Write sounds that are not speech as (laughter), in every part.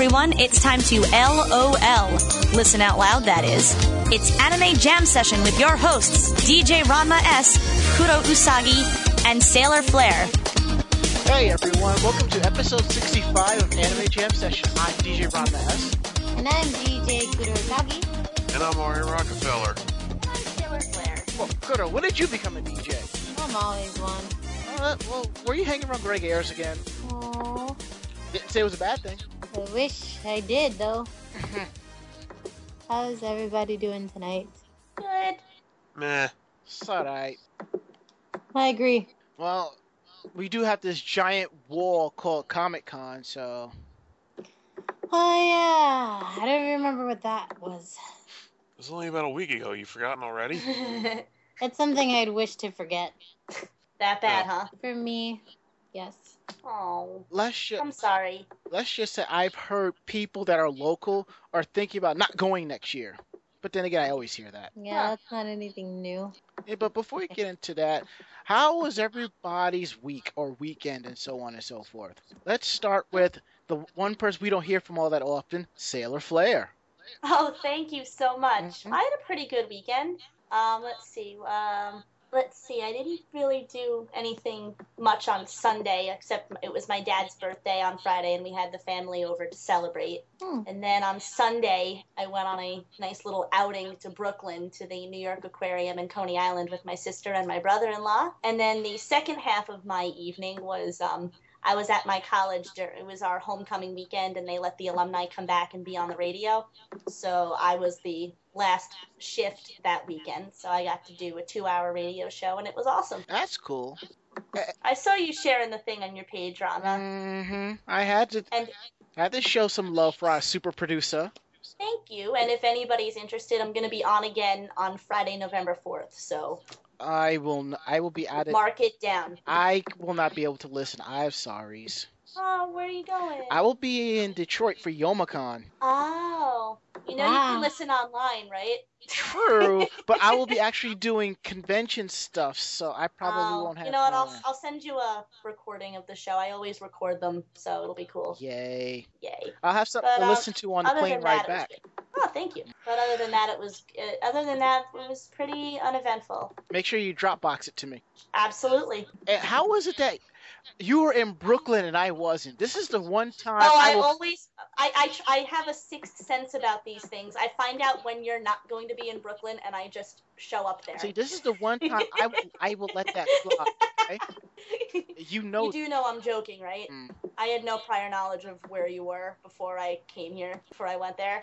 everyone. It's time to LOL. Listen out loud, that is. It's Anime Jam Session with your hosts, DJ Ranma S, Kuro Usagi, and Sailor Flair. Hey everyone, welcome to episode 65 of Anime Jam Session. I'm DJ Ranma S. And I'm DJ Kuro Usagi. And I'm Ari Rockefeller. I'm Sailor Flair. Well, Kuro, when did you become a DJ? I'm always one. Uh, well, were you hanging around Greg Ayres again? Oh, Didn't say it was a bad thing. I wish I did though. (laughs) How's everybody doing tonight? Good. Meh. It's alright. I agree. Well, we do have this giant wall called Comic Con, so. Oh yeah, I don't remember what that was. It was only about a week ago. You've forgotten already? It's something I'd wish to forget. (laughs) that bad, huh? For me, yes. Oh, Let's just, I'm sorry. let's just say I've heard people that are local are thinking about not going next year. But then again, I always hear that. Yeah, Huh. that's not anything new. Yeah, but before we get into that, how was everybody's week or weekend and so on and so forth? Let's start with the one person we don't hear from all that often, Sailor Flair. Oh, thank you so much. Mhm. I had a pretty good weekend. Um, let's see. Um, let's see. I didn't really do anything much on Sunday, except it was my dad's birthday on Friday, and we had the family over to celebrate. Hmm. And then on Sunday, I went on a nice little outing to Brooklyn to the New York Aquarium and Coney Island with my sister and my brother-in-law. And then the second half of my evening was um, I was at my college. It was our homecoming weekend, and they let the alumni come back and be on the radio. So I was the last shift that weekend. So I got to do a two-hour radio show, and it was awesome. That's cool. I saw you sharing the thing on your page, Ranma. hmm I had to And had to show some love for our super producer. thank you. And if anybody's interested, I'm going to be on again on Friday, November 4th. So I will n- I will be out of mark it down. I will not be able to listen. I have sorries. Oh, where are you going? I will be in Detroit for Youmacon. Oh, you know you can listen online, right? True, (laughs) but I will be actually doing convention stuff, so I probably Oh, won't have. You know what? I'll. I'll send you a recording of the show. I always record them, so it'll be cool. Yay! Yay. I'll have something But, to uh, listen to on the plane than ride that, back. Oh, thank you. But other than that, it was. Uh, other than that, it was pretty uneventful. Make sure you Dropbox it to me. Absolutely. And how was it that you were in Brooklyn and I wasn't? This is the one time Oh, I will. always, I, I, I have a sixth sense about these things. I find out when you're not going to be in Brooklyn, and I just show up there. See, this is the one time I will, (laughs) I will let that fly. Okay? You know, you do know I'm joking, right? Mm. I had no prior knowledge of where you were before I came here, before I went there.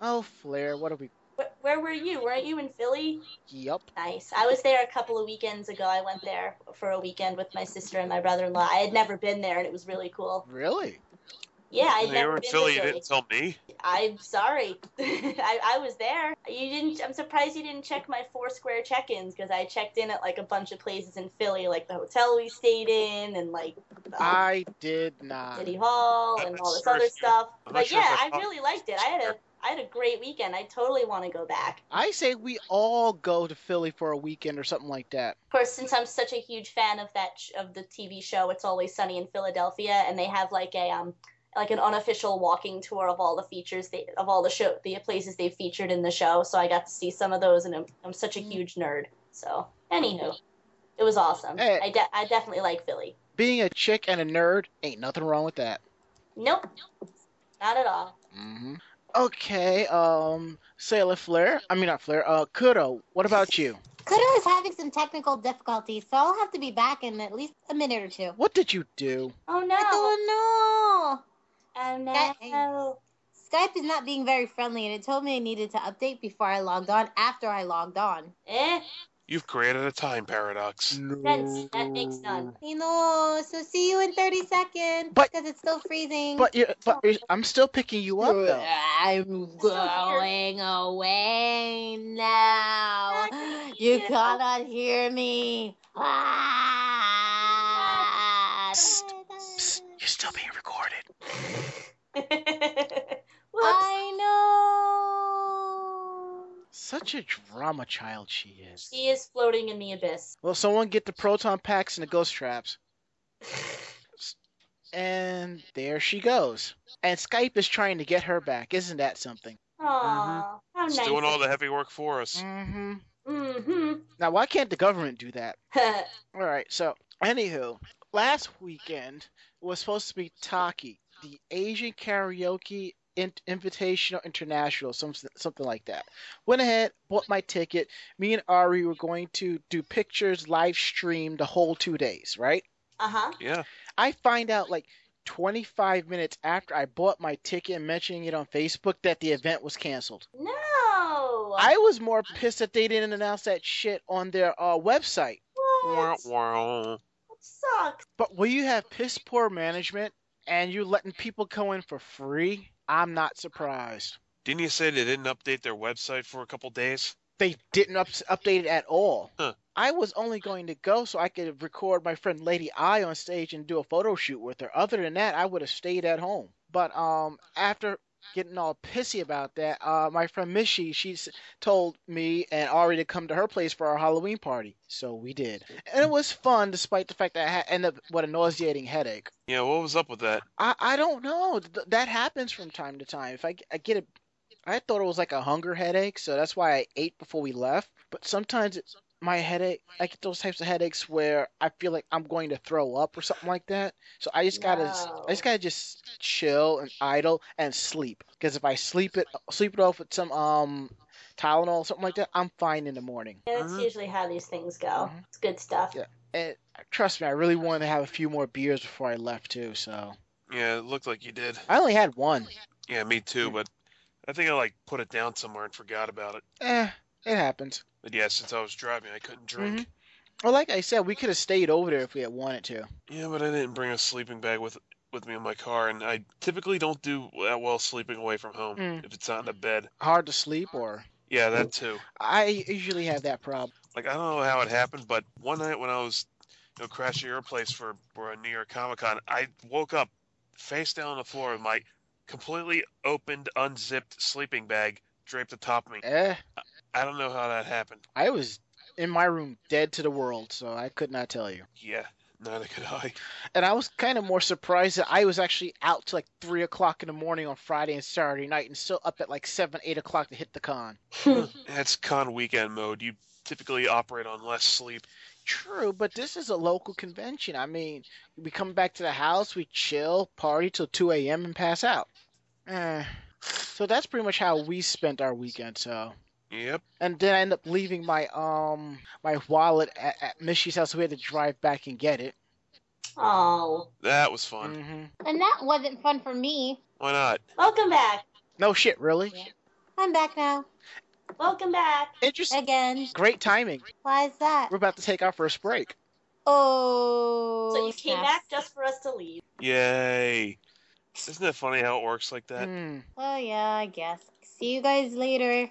oh Flair, what are we? Where, where were you? Weren't you in Philly? Yup. Nice. I was there a couple of weekends ago. I went there for a weekend with my sister and my brother-in-law. I had never been there, and it was really cool. Really? Yeah, I'd never were in been Philly. to You didn't tell me. I'm sorry. (laughs) I, I was there. You didn't. I'm surprised you didn't check my Foursquare check-ins because I checked in at like a bunch of places in Philly, like the hotel we stayed in, and like um, I did not. City Hall I'm and all this sure other you- stuff. I'm But sure yeah, I I really liked it. I had a I had a great weekend. I totally want to go back. I say we all go to Philly for a weekend or something like that. Of course, since I'm such a huge fan of that sh- of the TV show, It's Always Sunny in Philadelphia, and they have like a um like an unofficial walking tour of all the features they of all the show the places they featured in the show. So I got to see some of those, and I'm, I'm such a huge nerd. So anywho, it was awesome. Hey. I de- I definitely like Philly. Being a chick and a nerd ain't nothing wrong with that. Nope, not at all. Mm hmm Okay, um, Sailor Flair. I mean, not Flair. Uh, Kuro. What about you? Kuro is having some technical difficulties, so I'll have to be back in at least a minute or two. What did you do? Oh no! I don't know. Oh no! Skype is not being very friendly, and it told me I needed to update before I logged on. After I logged on, Eh, You've created a time paradox. sense that makes none. you know. So see you in thirty seconds But- because it's still freezing. But you but you're- I'm still picking you up though. I'm going away now. (gasps) You cannot hear me. Ah. Psst, Psst, you're still being recorded. (laughs) Whoops. I know. Such a drama child she is. She is floating in the abyss. Well, someone get the proton packs and the ghost traps. And there she goes. and Skype is trying to get her back. Isn't that something? Aw, how It's nice. doing all the heavy work for us. Mm-hmm. Mm-hmm. Now, why can't the government do that? (laughs) All right. So, anywho, last weekend was supposed to be Taki, the Asian Karaoke in- Invitational International, something something like that. Went ahead, bought my ticket. Me and Ari were going to do pictures, live stream the whole two days. Right. uh-huh. Yeah. I find out like 25 minutes after I bought my ticket and mentioning it on Facebook that the event was canceled. No. I was more pissed that they didn't announce that shit on their uh, website. Wah, what? wah. That sucks. But will you have piss poor management and you're letting people go in for free, I'm not surprised. Didn't you say they didn't update their website for a couple days? They didn't up- update it at all. Huh. I was only going to go so I could record my friend Lady I on stage and do a photo shoot with her. Other than that, I would have stayed at home. But um, after getting all pissy about that, uh, my friend Mishi, she s- told me and Ari to come to her place for our Halloween party. So we did, and it was fun, despite the fact that I had ended up with a nauseating headache. Yeah, what was up with that? I, I don't know. Th- that happens from time to time. If I I get a, I thought it was like a hunger headache, so that's why I ate before we left. But sometimes it's my headache. I get those types of headaches where I feel like I'm going to throw up or something like that. So I just gotta, No. I just gotta just chill and idle and sleep. Because if I sleep it, sleep it off with some um Tylenol or something like that, I'm fine in the morning. Yeah, that's Mhm. usually how these things go. Mhm. It's good stuff. Yeah. And trust me, I really wanted to have a few more beers before I left too. So Yeah, it looked like you did. I only had one. Yeah, me too, but I think I like put it down somewhere and forgot about it. Eh, it happens. But yeah, since I was driving, I couldn't drink. Mhm. Well, like I said, we could have stayed over there if we had wanted to. Yeah, but I didn't bring a sleeping bag with with me in my car, and I typically don't do that well sleeping away from home Mm. if it's not in a bed. Hard to sleep, or Yeah, that too. I usually have that problem. Like I don't know how it happened, but one night when I was, you know, crashing your place for for a New York Comic Con, I woke up face down on the floor with my completely opened, unzipped sleeping bag draped atop me. Eh, I don't know how that happened. I was in my room, dead to the world, so I could not tell you. Yeah, neither could I. And I was kind of more surprised that I was actually out till like three o'clock in the morning on Friday and Saturday night, and still up at like seven, eight o'clock to hit the con. (laughs) That's con weekend mode. You typically operate on less sleep. True, but this is a local convention. I mean, we come back to the house, we chill, party till 2 a.m., and pass out. Eh. So that's pretty much how we spent our weekend. So, Yep. and then I ended up leaving my um my wallet at, at Mishy's house. So we had to drive back and get it. oh, That was fun. hmm And that wasn't fun for me. Why not? welcome back. No shit, really. I'm back now. Welcome back. Interesting. Again. Great timing. Why is that? We're about to take our first break. Oh. So you came snaps. back just for us to leave. Yay. Isn't it funny how it works like that? Hmm. Oh, yeah, I guess. See you guys later.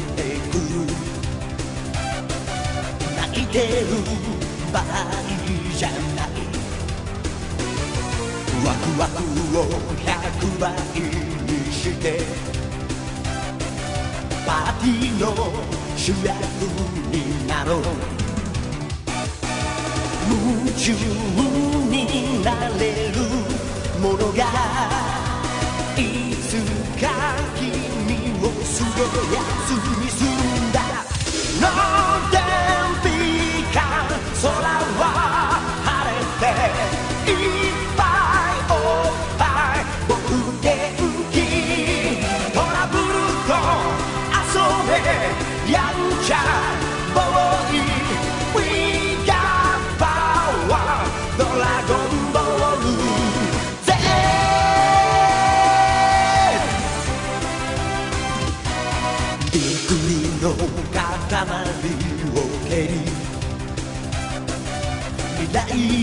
てる場合じゃないワクワクを100倍にしてパーティーの主役になろう。夢中になれる。ものがいつか君をすげえやつにする。んだノ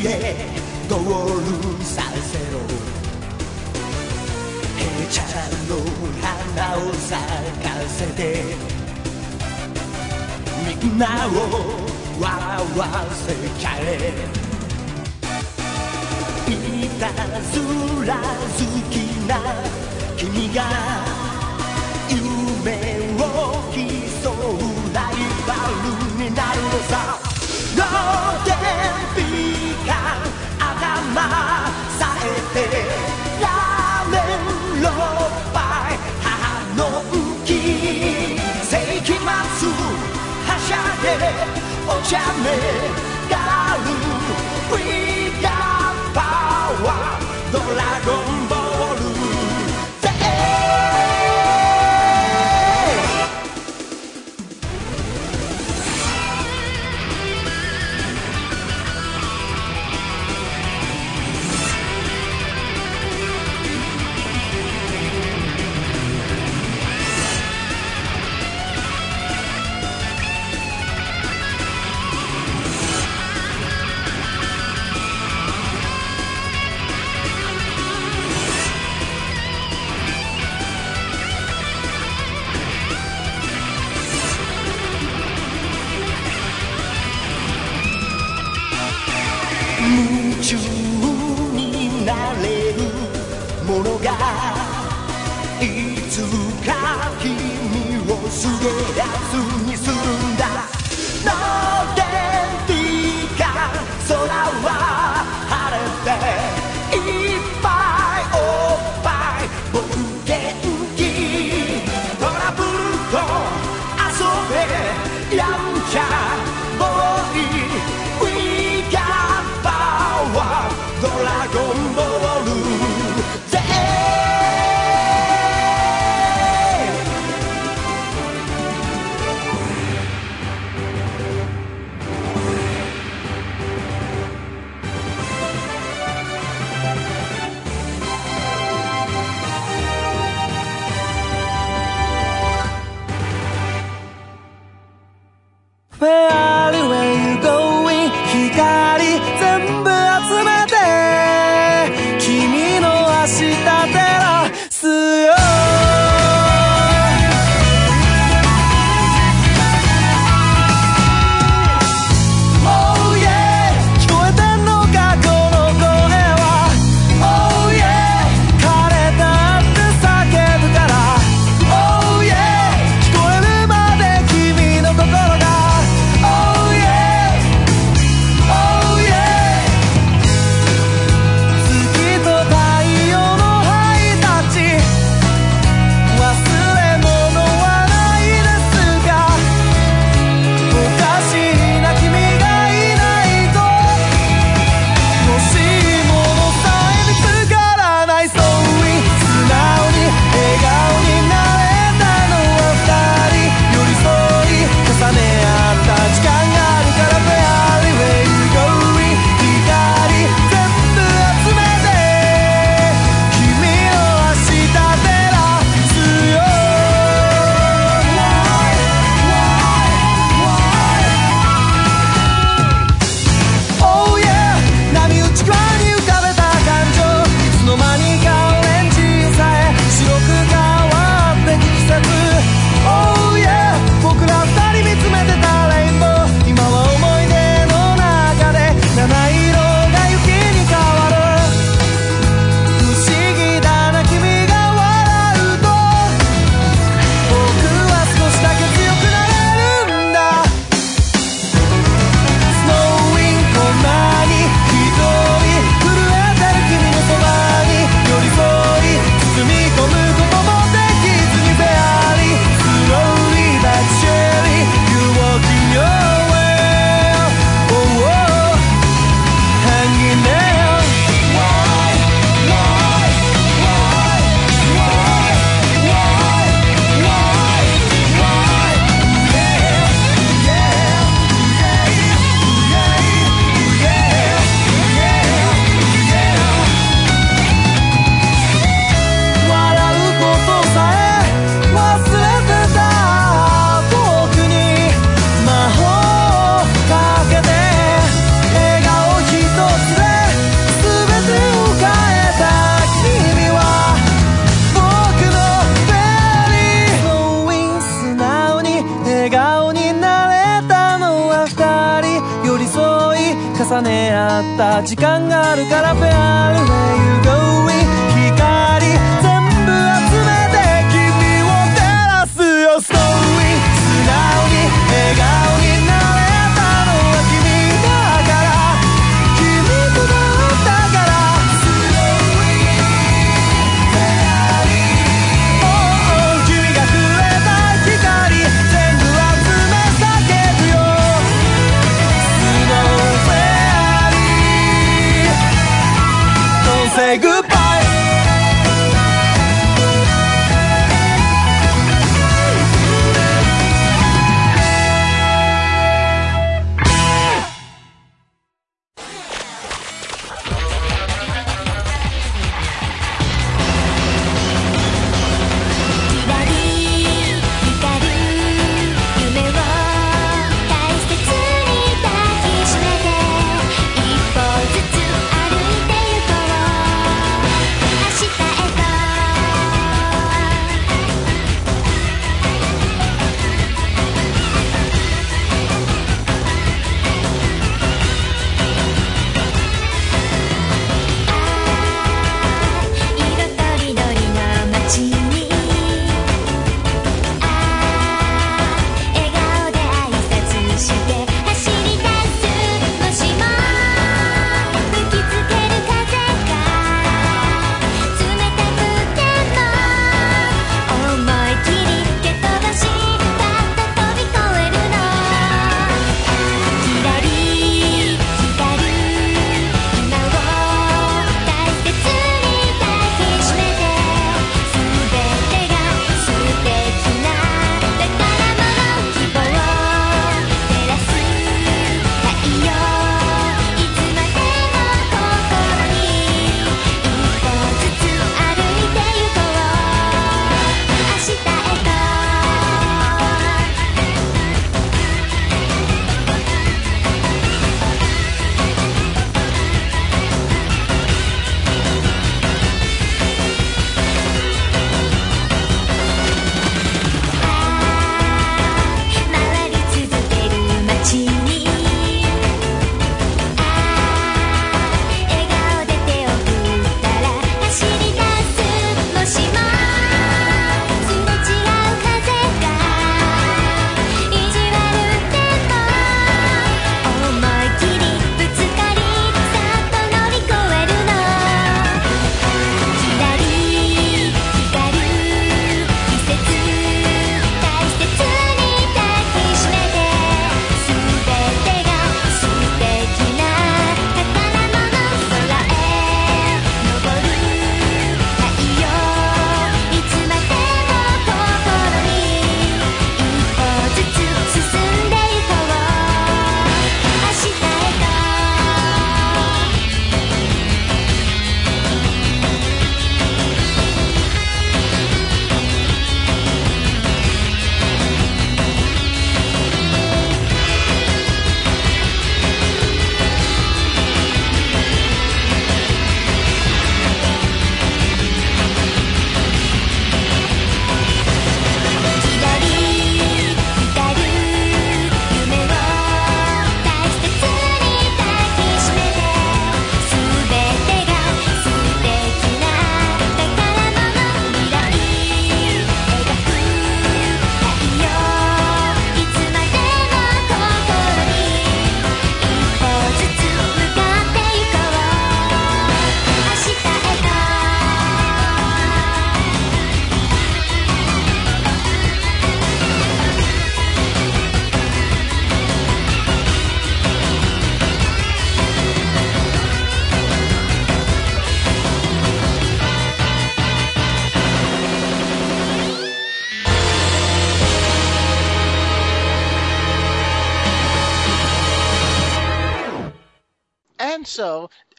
へゴールさせろ。平茶の花を咲かせてみんなを笑わせちゃえ。いたずら好きな君が夢を競うライバルになるのさ。まさえてラーメンローバイ母の浮き世紀末はしゃげお茶目ガールウィーダーパワードラゴン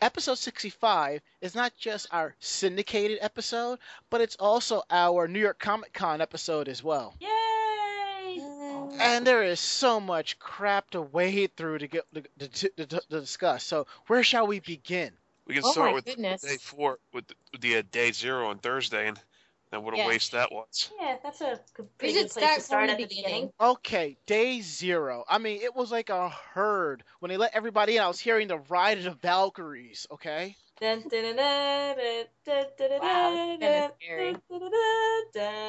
episode 65 is not just our syndicated episode, but it's also our New York Comic Con episode as well. Yay! And there is so much crap to wade through to get to, to, to, to discuss. So where shall we begin? We can oh start with goodness. day four, with the, the uh, day zero on Thursday, and and what a Yeah. waste that was. Yeah, that's a good- We pretty should good place to start start at the the beginning. Okay, day zero. I mean, it was like a herd when they let everybody in. I was hearing the ride of the Valkyries. Okay. Dun, dun, dun, Wow, scary.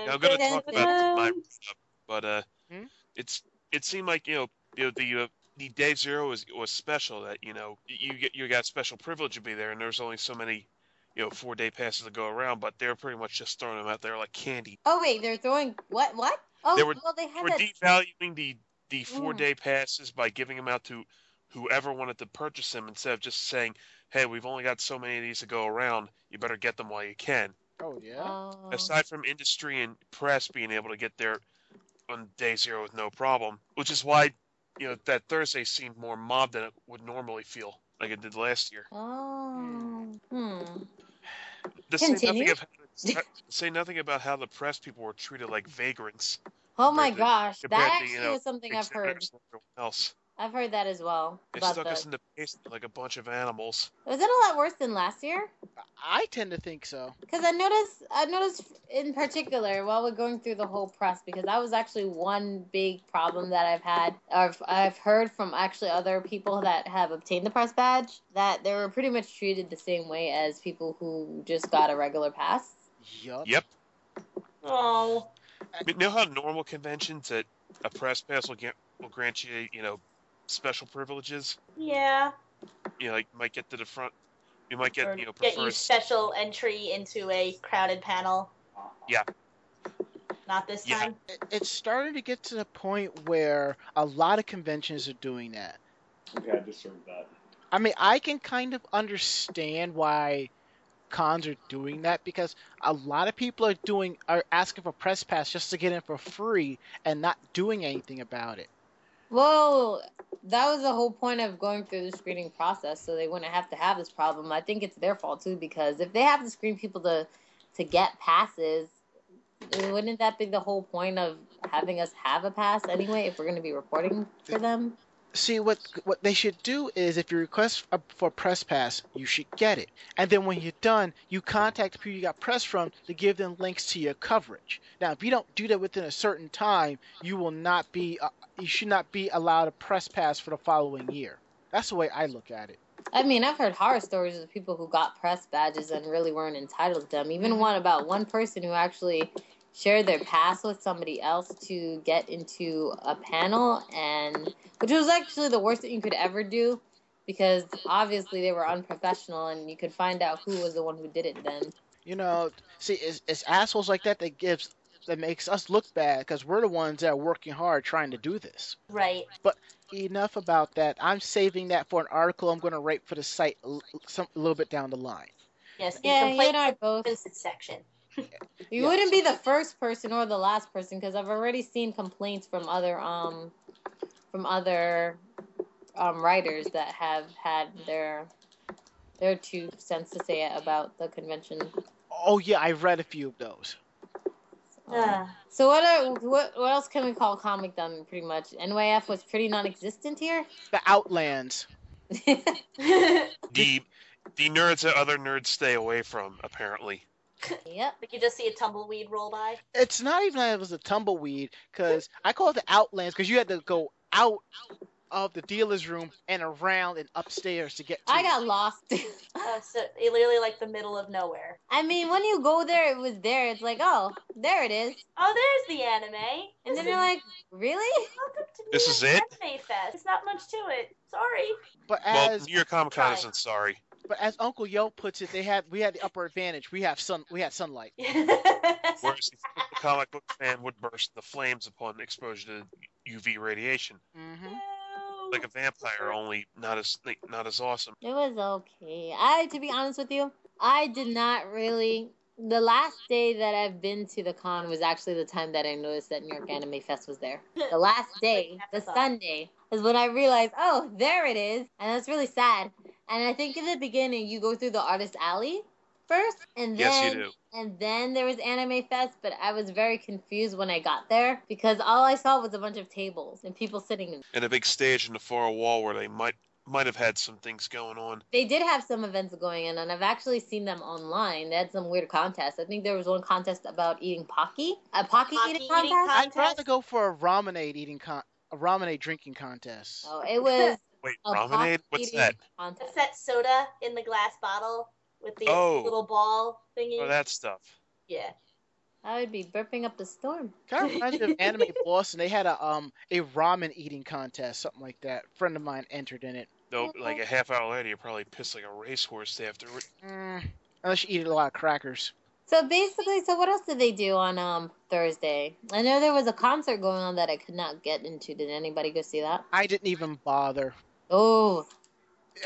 Now, I'm going to talk about my stuff, but uh, Hmm? it's it seemed like you know you know the uh, the day zero was was special that you know you get you got special privilege to be there, and there's only so many you know four day passes to go around, but they're pretty much just throwing them out there like candy. Oh wait, they're throwing what? What? Oh, They were- well, they had We're that. devaluing the the Mm. four day passes by giving them out to whoever wanted to purchase them instead of just saying, "Hey, we've only got so many of these to go around. You better get them while you can." Oh yeah. Oh. aside from industry and press being able to get there on day zero with no problem, which is why you know that Thursday seemed more mob than it would normally feel, like it did last year. Oh. Hmm. To say nothing, of, to (laughs) say nothing about how the press people were treated like vagrants. Oh my to- gosh, that to, actually you know, is something I've heard. exhibitors and everyone else. I've heard that as well. They about stuck the- us in the face like a bunch of animals. Was it a lot worse than last year? I tend to think so. Because I noticed, I noticed in particular while we're going through the whole press, because that was actually one big problem that I've had. I've, I've heard from actually other people that have obtained the press badge that they were pretty much treated the same way as people who just got a regular pass. Yup. Yep. Oh, I you know how normal conventions that a press pass will get will grant you, you know, special privileges. yeah. You know, like might get to the front. You might Or get you know get you special entry into a crowded panel. Yeah. Not this Yeah. time. It, it's starting to get to the point where a lot of conventions are doing that. Okay, I discerned that. I mean, I can kind of understand why cons are doing that because a lot of people are doing are asking for press pass just to get in for free and not doing anything about it. Well, that was the whole point of going through the screening process, so they wouldn't have to have this problem. I think it's their fault too, because if they have to screen people to to get passes, wouldn't that be the whole point of having us have a pass anyway? If we're going to be reporting for them, See what what they should do is if you request for press pass, you should get it, and then when you're done, you contact the people you got press from to give them links to your coverage. Now, if you don't do that within a certain time, you will not be uh, you should not be allowed a press pass for the following year. That's the way I look at it. I mean, I've heard horror stories of people who got press badges and really weren't entitled to them. Even one about one person who actually shared their pass with somebody else to get into a panel, and which was actually the worst thing you could ever do because obviously they were unprofessional, and you could find out who was the one who did it then. You know, see, it's, it's assholes like that that gives that makes us look bad because we're the ones that are working hard trying to do this. Right. But enough about that. I'm saving that for an article I'm going to write for the site a l- some, a little bit down the line. Yes. The Yeah, you complaint and I both. section. (laughs) You Yes. wouldn't be the first person or the last person because I've already seen complaints from other um from other um writers that have had their their two cents to say about the convention. Oh yeah, I read a few of those. Ah. so what are what what else can we call comic dumb? Pretty much NYF was pretty non-existent here. The Outlands. (laughs) the the nerds that other nerds stay away from. Apparently, yep. Like you just see a tumbleweed roll by. It's not even that it was a tumbleweed because I call it the Outlands because you had to go out of the dealer's room and around and upstairs to get. To I it. got lost. (laughs) Uh, so it literally like the middle of nowhere. I mean, when you go there, it was there. It's like, oh, there it is. Oh, there's the anime. And This then is- you're like, really? welcome to This New is York it? Anime Fest. There's not much to it. Sorry. But well, as New York Comic Con isn't sorry. But as Uncle Yo puts it, they had we had the upper advantage. We have sun. We had sunlight. (laughs) Whereas (laughs) the comic book fan would burst the flames upon exposure to UV radiation, hmm like a vampire, only not as not as awesome. It was okay. I, to be honest with you, I did not really. The last day that I've been to the con was actually the time that I noticed that New York Anime Fest was there. The last (laughs) day, the Sunday, is when I realized, oh, there it is. And that's really sad. And I think in the beginning, you go through the artist alley first, and then Yes, you do. and then there was Anime Fest, but I was very confused when I got there because all I saw was a bunch of tables and people sitting in. And a big stage in the far wall where they might might have had some things going on. They did have some events going in, and I've actually seen them online. They had some weird contests. I think there was one contest about eating pocky, a pocky, Pocky eating eating contest. con- I'd rather Contest? go for a Ramune eating con a Ramune drinking contest. oh, it was Wait, a Ramune? What's eating that? Contest. It's that soda in the glass bottle with the Oh. little ball thingy. Oh, that stuff. Yeah. I would be burping up the storm. Kind of reminds me of (laughs) Anime Boston. They had a um a ramen eating contest, something like that. A friend of mine entered in it. Though, like a half hour later, you're probably pissed like a racehorse afterward. Mm, unless you eat a lot of crackers. So basically, so what else did they do on um Thursday? I know there was a concert going on that I could not get into. Did anybody go see that? I didn't even bother. Oh,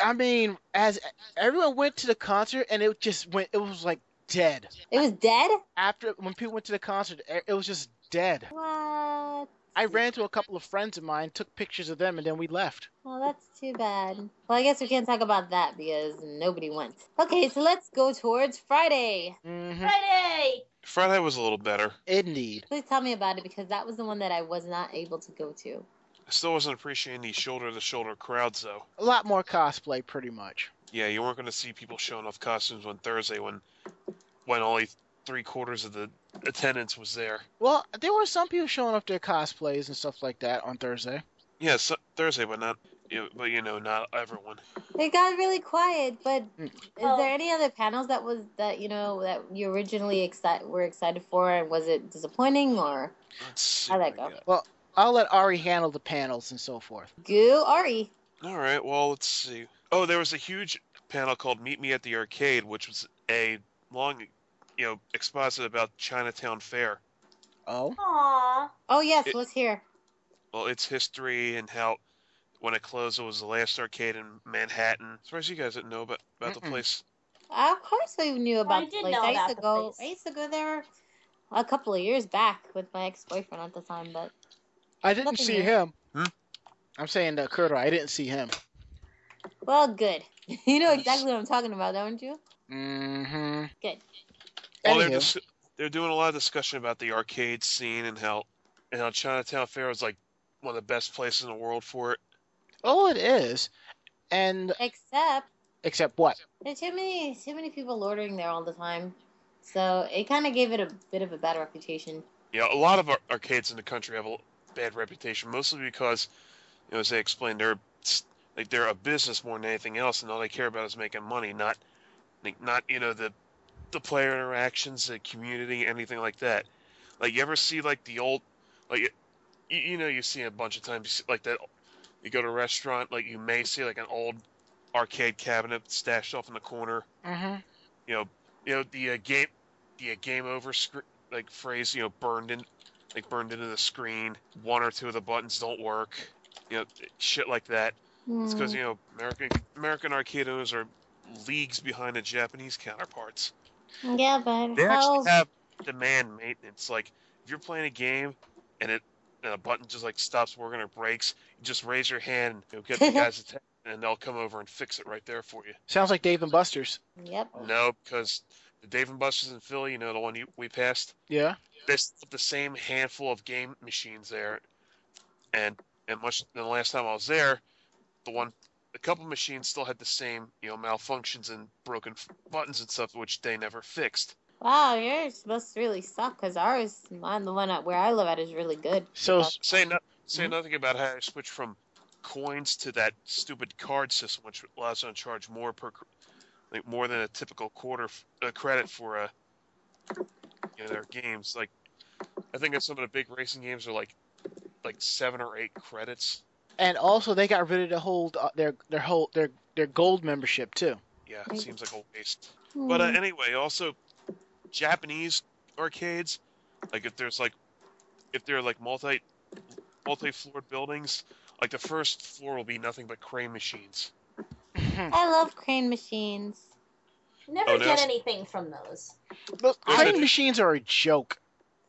I mean, as everyone went to the concert and it just went, it was like dead. it was dead. After when people went to the concert, it was just dead. What? I ran to a couple of friends of mine, took pictures of them, and then we left. Well, that's too bad. Well, I guess we can't talk about that because nobody went. Okay, so let's go towards Friday. hmm Friday. Friday was a little better. Indeed. Please tell me about it because that was the one that I was not able to go to. I still wasn't appreciating these shoulder to shoulder crowds, though. A lot more cosplay, pretty much. Yeah, you weren't going to see people showing off costumes on Thursday when when only three quarters of the attendance was there. Well, there were some people showing off their cosplays and stuff like that on Thursday. Yeah, so, Thursday, but not, you know, but you know, not everyone. It got really quiet, but Mm. is Oh. there any other panels that was that you know that you originally excited were excited for, and was it disappointing or Let's see How'd that go? got. I'll let Ari handle the panels and so forth. goo Ari? All right, well, let's see. Oh, there was a huge panel called "Meet Me at the Arcade," which was a long, you know, exposit about Chinatown Fair. Oh, Aww. Oh yes, It- let's hear. Well, its history and how when it closed, it was the last arcade in Manhattan. As far as you guys didn't know about about the place. Uh, of course, we knew about I the place. I used to go. place. I used to go there a couple of years back with my ex-boyfriend at the time, but I didn't Nothing see new. him. Hmm? I'm saying uh, Kurt, I didn't see him. well, good. (laughs) you know exactly what I'm talking about, don't you? Mm-hmm. Good. Well, they're dis- they're doing a lot of discussion about the arcade scene and how and how Chinatown Fair is like one of the best places in the world for it. Oh, it is. And Except except what? there's too many too many people ordering there all the time, so it kind of gave it a bit of a bad reputation. Yeah, a lot of arcades in the country have a bad reputation, mostly because, you know, as they explained, they're like they're a business more than anything else, and all they care about is making money, not like not you know the the player interactions, the community, anything like that. Like you ever see like the old like you, you know you see a bunch of times like that you go to a restaurant like you may see like an old arcade cabinet stashed off in the corner Mm-hmm. you know, you know the uh, game, the uh, game over scr- like phrase, you know, burned in, like burned into the screen. One or two of the buttons don't work. You know, shit like that. It's because Hmm. you know American American arcade owners are leagues behind the Japanese counterparts. Yeah, but They how? actually have demand maintenance. Like if you're playing a game and it and a button just like stops working or breaks, you just raise your hand, you'll get the (laughs) guy's attention, and they'll come over and fix it right there for you. Sounds like Dave and Buster's. Yep. No, because the Dave and Buster's in Philly, you know the one you, we passed. Yeah. they still have the same handful of game machines there, and and much the last time I was there, the one a couple machines still had the same you know malfunctions and broken f- buttons and stuff which they never fixed. Wow, yours must really suck because ours, mine, the one at where I live at, is really good. So Yeah. Say no, say Mhm. nothing about how I switched from coins to that stupid card system, which allows them to charge more per cr- like more than a typical quarter f- uh, credit for a you know their games. Like I think that some of the big racing games are like like seven or eight credits. and also they got rid of the whole uh, their their whole their their gold membership too. Yeah, it seems like a waste. But uh, Hmm. anyway, also Japanese arcades, like if there's like if they're like multi multi-floored buildings, like the first floor will be nothing but crane machines. I love crane machines. Never Oh, get there's- anything from those. But There's crane machines are a joke.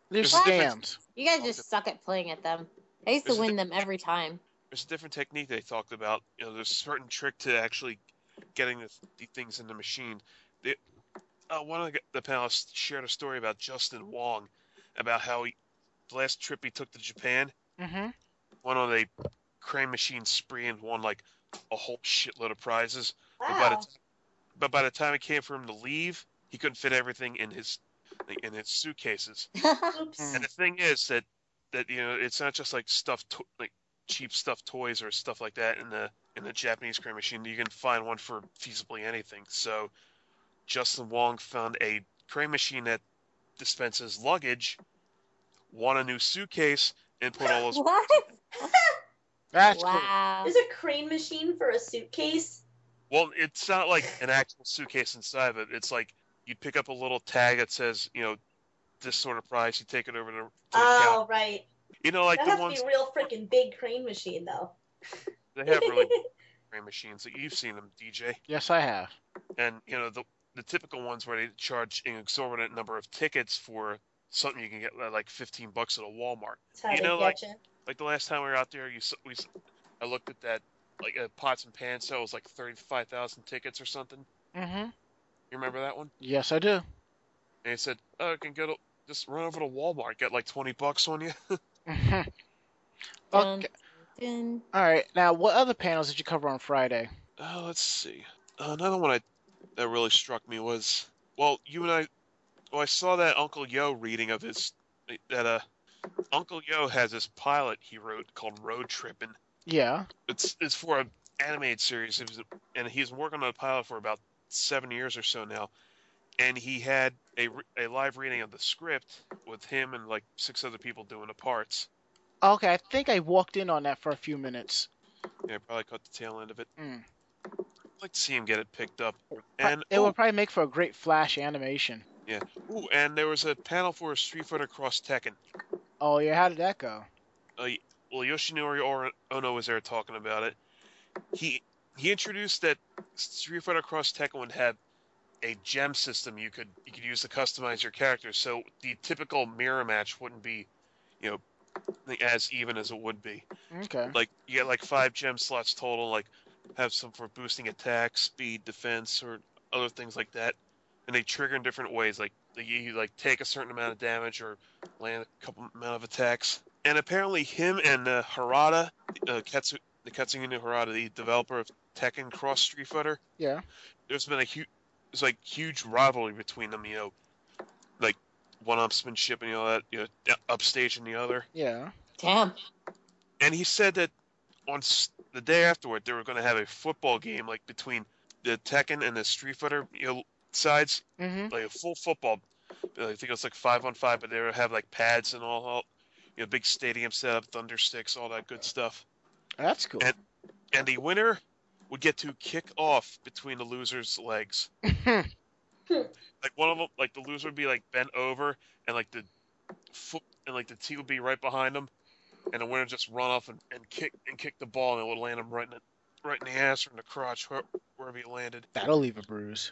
They're There's a scams. You guys just suck at playing at them. I used to There's a win them every time. There's a different technique they talked about. You know, there's a certain trick to actually getting the, the things in the machine. They, uh, one of the, the panelists shared a story about Justin Wong, about how he, the last trip he took to Japan, Mm-hmm. went on a crane machine spree and won like a whole shitload of prizes. But by the but by the time it came for him to leave, he couldn't fit everything in his in his suitcases. (laughs) And the thing is that that you know it's not just like stuffed to- like cheap stuffed toys or stuff like that in the in the Japanese crane machine. You can find one for feasibly anything. So Justin Wong found a crane machine that dispenses luggage, won a new suitcase, and put all his (laughs) what? (laughs) That's cool. wow. There's a crane machine for a suitcase. Well, it's not like an actual suitcase inside of it. It's like you pick up a little tag that says, you know, this sort of price. You take it over to, to Oh, counter. right. You know, like that the has ones to be a real freaking big crane machine, though. they have really big (laughs) crane machines. Like you've seen them, DJ. Yes, I have. and you know the the typical ones where they charge an exorbitant number of tickets for something you can get like 15 bucks at a Walmart. That's how You they know, like- get you. Like the last time we were out there, you s- we s- I looked at that like a pots and pans sale was like 35,000 tickets or something. Mm-hmm. You remember that one? Yes, I do. And they said, "Oh, you can go to just run over to Walmart, get like 20 bucks on you." hmm (laughs) Dun, (laughs) Okay. dun. All right. Now, what other panels did you cover on Friday? Uh, let's see. Another one I, that really struck me was well, you and I. Well, I saw that Uncle Yo reading of his that uh, Uncle Yo has this pilot he wrote called Road Trippin'. Yeah. It's it's for an animated series, was, and he's working on a pilot for about seven years or so now. And he had a a live reading of the script with him and like six other people doing the parts. Okay, I think I walked in on that for a few minutes. Yeah, I probably caught the tail end of it. Mm. I'd like to see him get it picked up. And it oh, would probably make for a great flash animation. Yeah. Ooh, and there was a panel for Street Fighter Cross Tekken. Oh yeah, how did that go? Uh, well, Yoshinori Ono was there talking about it. He he introduced that Street Fighter Cross Tekken would have a gem system you could you could use to customize your character. So the typical mirror match wouldn't be, you know, as even as it would be. Okay. Like you get like five gem slots total. Like have some for boosting attack, speed, defense, or other things like that. And they trigger in different ways. Like you like take a certain amount of damage or land a couple amount of attacks. And apparently, him and uh, Harada, uh, Katsu, the Katsugino Harada, the developer of Tekken Cross Street Fighter, Yeah. there's been a huge, there's like huge rivalry between them. You know, like one-upsmanship and you know that, you know, upstage and the other. Yeah. Damn. And he said that on the day afterward, they were going to have a football game like between the Tekken and the Street Fighter you know, sides, Mm-hmm. like a full football. I think it was like five on five, but they would have like pads and all, all you know, big stadium setup, thunder sticks, all that good stuff. That's cool. And- And the winner would get to kick off between the loser's legs. (laughs) Like one of them, like the loser would be like bent over, and like the foot and like the T would be right behind him, and the winner just run off and, and kick and kick the ball, and it would land him right in the, right in the ass or in the crotch, where, wherever he landed. That'll leave a bruise.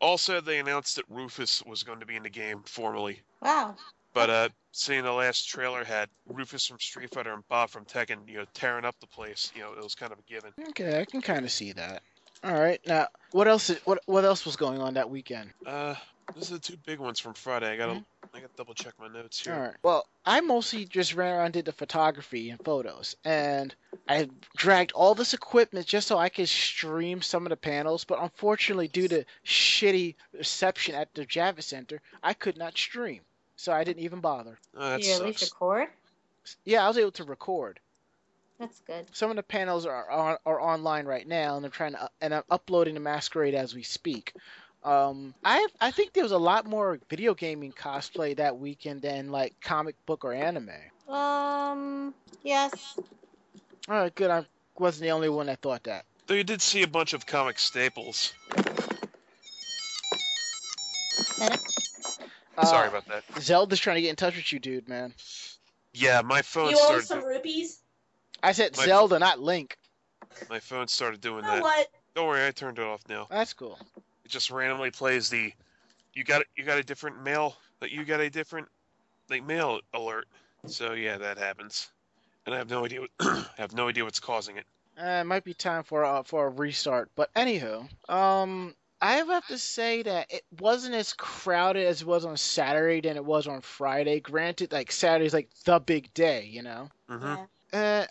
Also, they announced that Rufus was going to be in the game formally, Wow. but uh, seeing the last trailer had Rufus from Street Fighter and Bob from Tekken, you know, tearing up the place, you know, it was kind of a given. Okay, I can kind of see that. All right. Now, what else? What What else was going on that weekend? Uh, those are the two big ones from Friday. I gotta, I gotta double check my notes here. All right. Well, I mostly just ran around and did the photography and photos, and I dragged all this equipment just so I could stream some of the panels. But unfortunately, due to shitty reception at the Javits Center, I could not stream, so I didn't even bother. Oh, that Did you at least record? Yeah, I was able to record. That's good. Some of the panels are on, are online right now, and I'm trying to and I'm uploading the masquerade as we speak. Um, I I think there was a lot more video gaming cosplay that weekend than like comic book or anime. Um. Yes. All right, good. I wasn't the only one that thought that. Though you did see a bunch of comic staples. Uh, Sorry about that. Zelda's trying to get in touch with you, dude, man. Yeah, my phone You owe started. some rupees? I said My- Zelda, not Link. My phone started doing You know that. what? Don't worry, I turned it off now. That's cool. It just randomly plays the. You got you got a different mail. That you got a different like mail alert. So yeah, that happens. And I have no idea. What, (clears throat) I have no idea what's causing it. Uh, it might be time for uh, for a restart. But anywho, um, I have to say that it wasn't as crowded as it was on Saturday than it was on Friday. Granted, like Saturday's like the big day, you know. hmm Uh,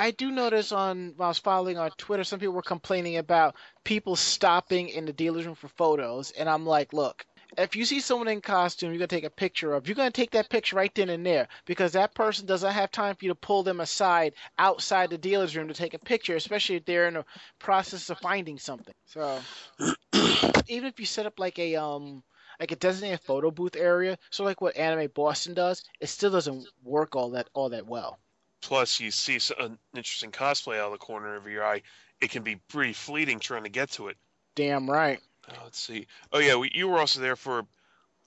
I do notice on when I was following on Twitter, some people were complaining about people stopping in the dealer's room for photos, and I'm like, look, if you see someone in costume, you're gonna take a picture of. You're gonna take that picture right then and there because that person doesn't have time for you to pull them aside outside the dealer's room to take a picture, especially if they're in the process of finding something. So (clears throat) even if you set up like a um like a designated photo booth area, so like what Anime Boston does, it still doesn't work all that all that well. Plus, you see an interesting cosplay out of the corner of your eye. It can be pretty fleeting trying to get to it. Damn right. Uh, let's see. Oh yeah, we, you were also there for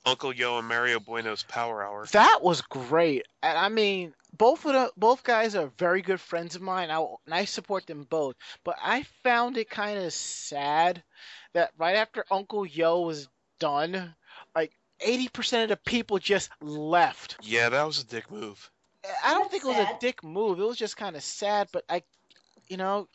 Uncle Yo and Mario Bueno's Power Hour. That was great. And I mean, both of the both guys are very good friends of mine. I, and I support them both. But I found it kind of sad that right after Uncle Yo was done, like 80% of the people just left. Yeah, that was a dick move. I don't That's think it was a dick move. It was just kind of sad, but I, you know,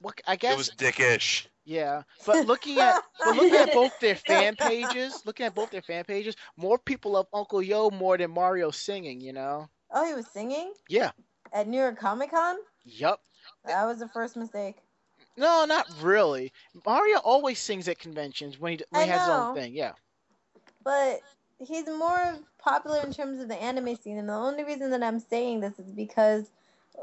what I guess It was dickish. yeah. But looking at (laughs) but looking at both their fan pages, looking at both their fan pages, more people love Uncle Yo more than Mario singing. You know. Oh, he was singing Yeah. at New York Comic Con. Yup. That was the first mistake. No, not really. Mario always sings at conventions when he when he has his own thing. Yeah. but he's more popular in terms of the anime scene and the only reason that i'm saying this is because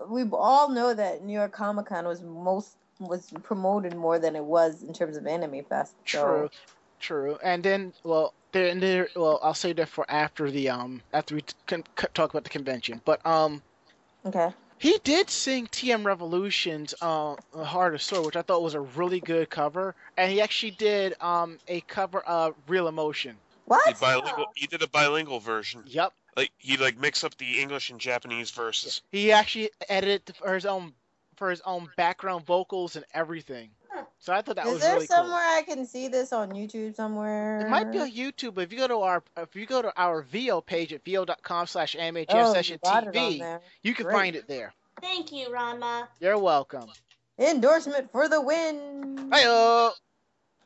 we all know that new york comic-con was most was promoted more than it was in terms of anime fest so True. True. And then, well, there and there. Well, I'll say that for after the um after we con- talk about the convention. But um, okay he did sing TM Revolution's uh, Heart of Sword, which I thought was a really good cover, and he actually did um a cover of Real Emotion. He, bilingual, he did a bilingual version. Yep. Like he like mix up the English and Japanese verses. He actually edited for his own for his own background vocals and everything. Huh. So I thought that is was really cool. Is there somewhere i can see this on youtube somewhere It might be on YouTube, but if you go to our if you go to our VO page at vo.com slash anime jam oh, session you got it TV, there. you can Great. find it there. Thank you, Ranma. You're welcome. endorsement for the win Hiyo.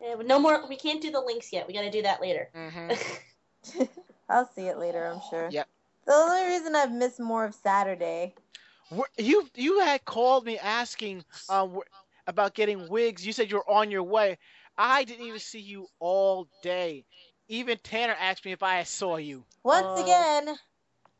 Uh, no more. We can't do the links yet. We got to do that later. hmm (laughs) i'll see it later i'm sure Yep. the only reason i've missed more of saturday You you had called me asking um about getting wigs. You said you were on your way. I didn't even see you all day. Even Tanner asked me if I saw you. Once Oh. again,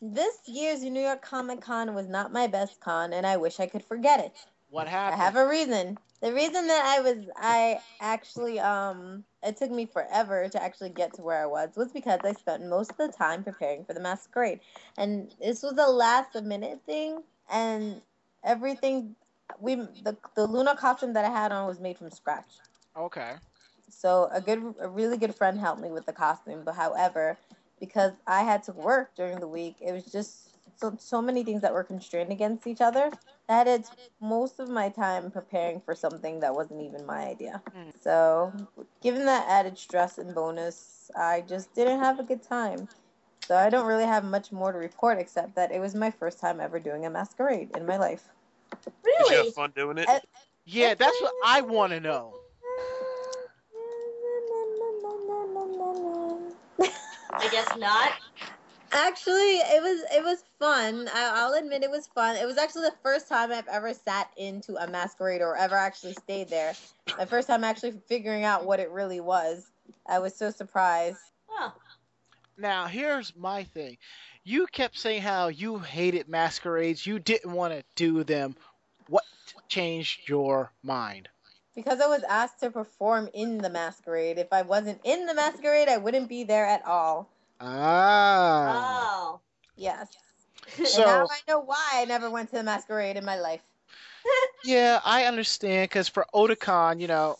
this year's New York Comic Con was not my best con, and I wish I could forget it. What happened? I have a reason. The reason that I was, I actually, um, it took me forever to actually get to where I was, was because I spent most of the time preparing for the masquerade. And this was a last minute thing, and everything, we, the, the Luna costume that I had on was made from scratch. Okay. So a good, a really good friend helped me with the costume. But however, because I had to work during the week, it was just so so many things that were constrained against each other. That it's most of my time preparing for something that wasn't even my idea. Mm. So, given that added stress and bonus, I just didn't have a good time. So I don't really have much more to report except that it was my first time ever doing a masquerade in my life. Really? Did you Really? have fun doing it? Yeah, that's what I want to know. (laughs) I guess not. Actually, it was it was fun. I, I'll admit it was fun. It was actually the first time I've ever sat into a masquerade or ever actually stayed there. My first time actually figuring out what it really was. I was so surprised. Oh, Now, here's my thing. You kept saying how you hated masquerades. You didn't want to do them. What changed your mind? Because I was asked to perform in the masquerade. If I wasn't in the masquerade, I wouldn't be there at all. Ah. oh. Yes. So- (laughs) and now I know why I never went to the masquerade in my life. (laughs) Yeah, I understand because for Otakon, you know,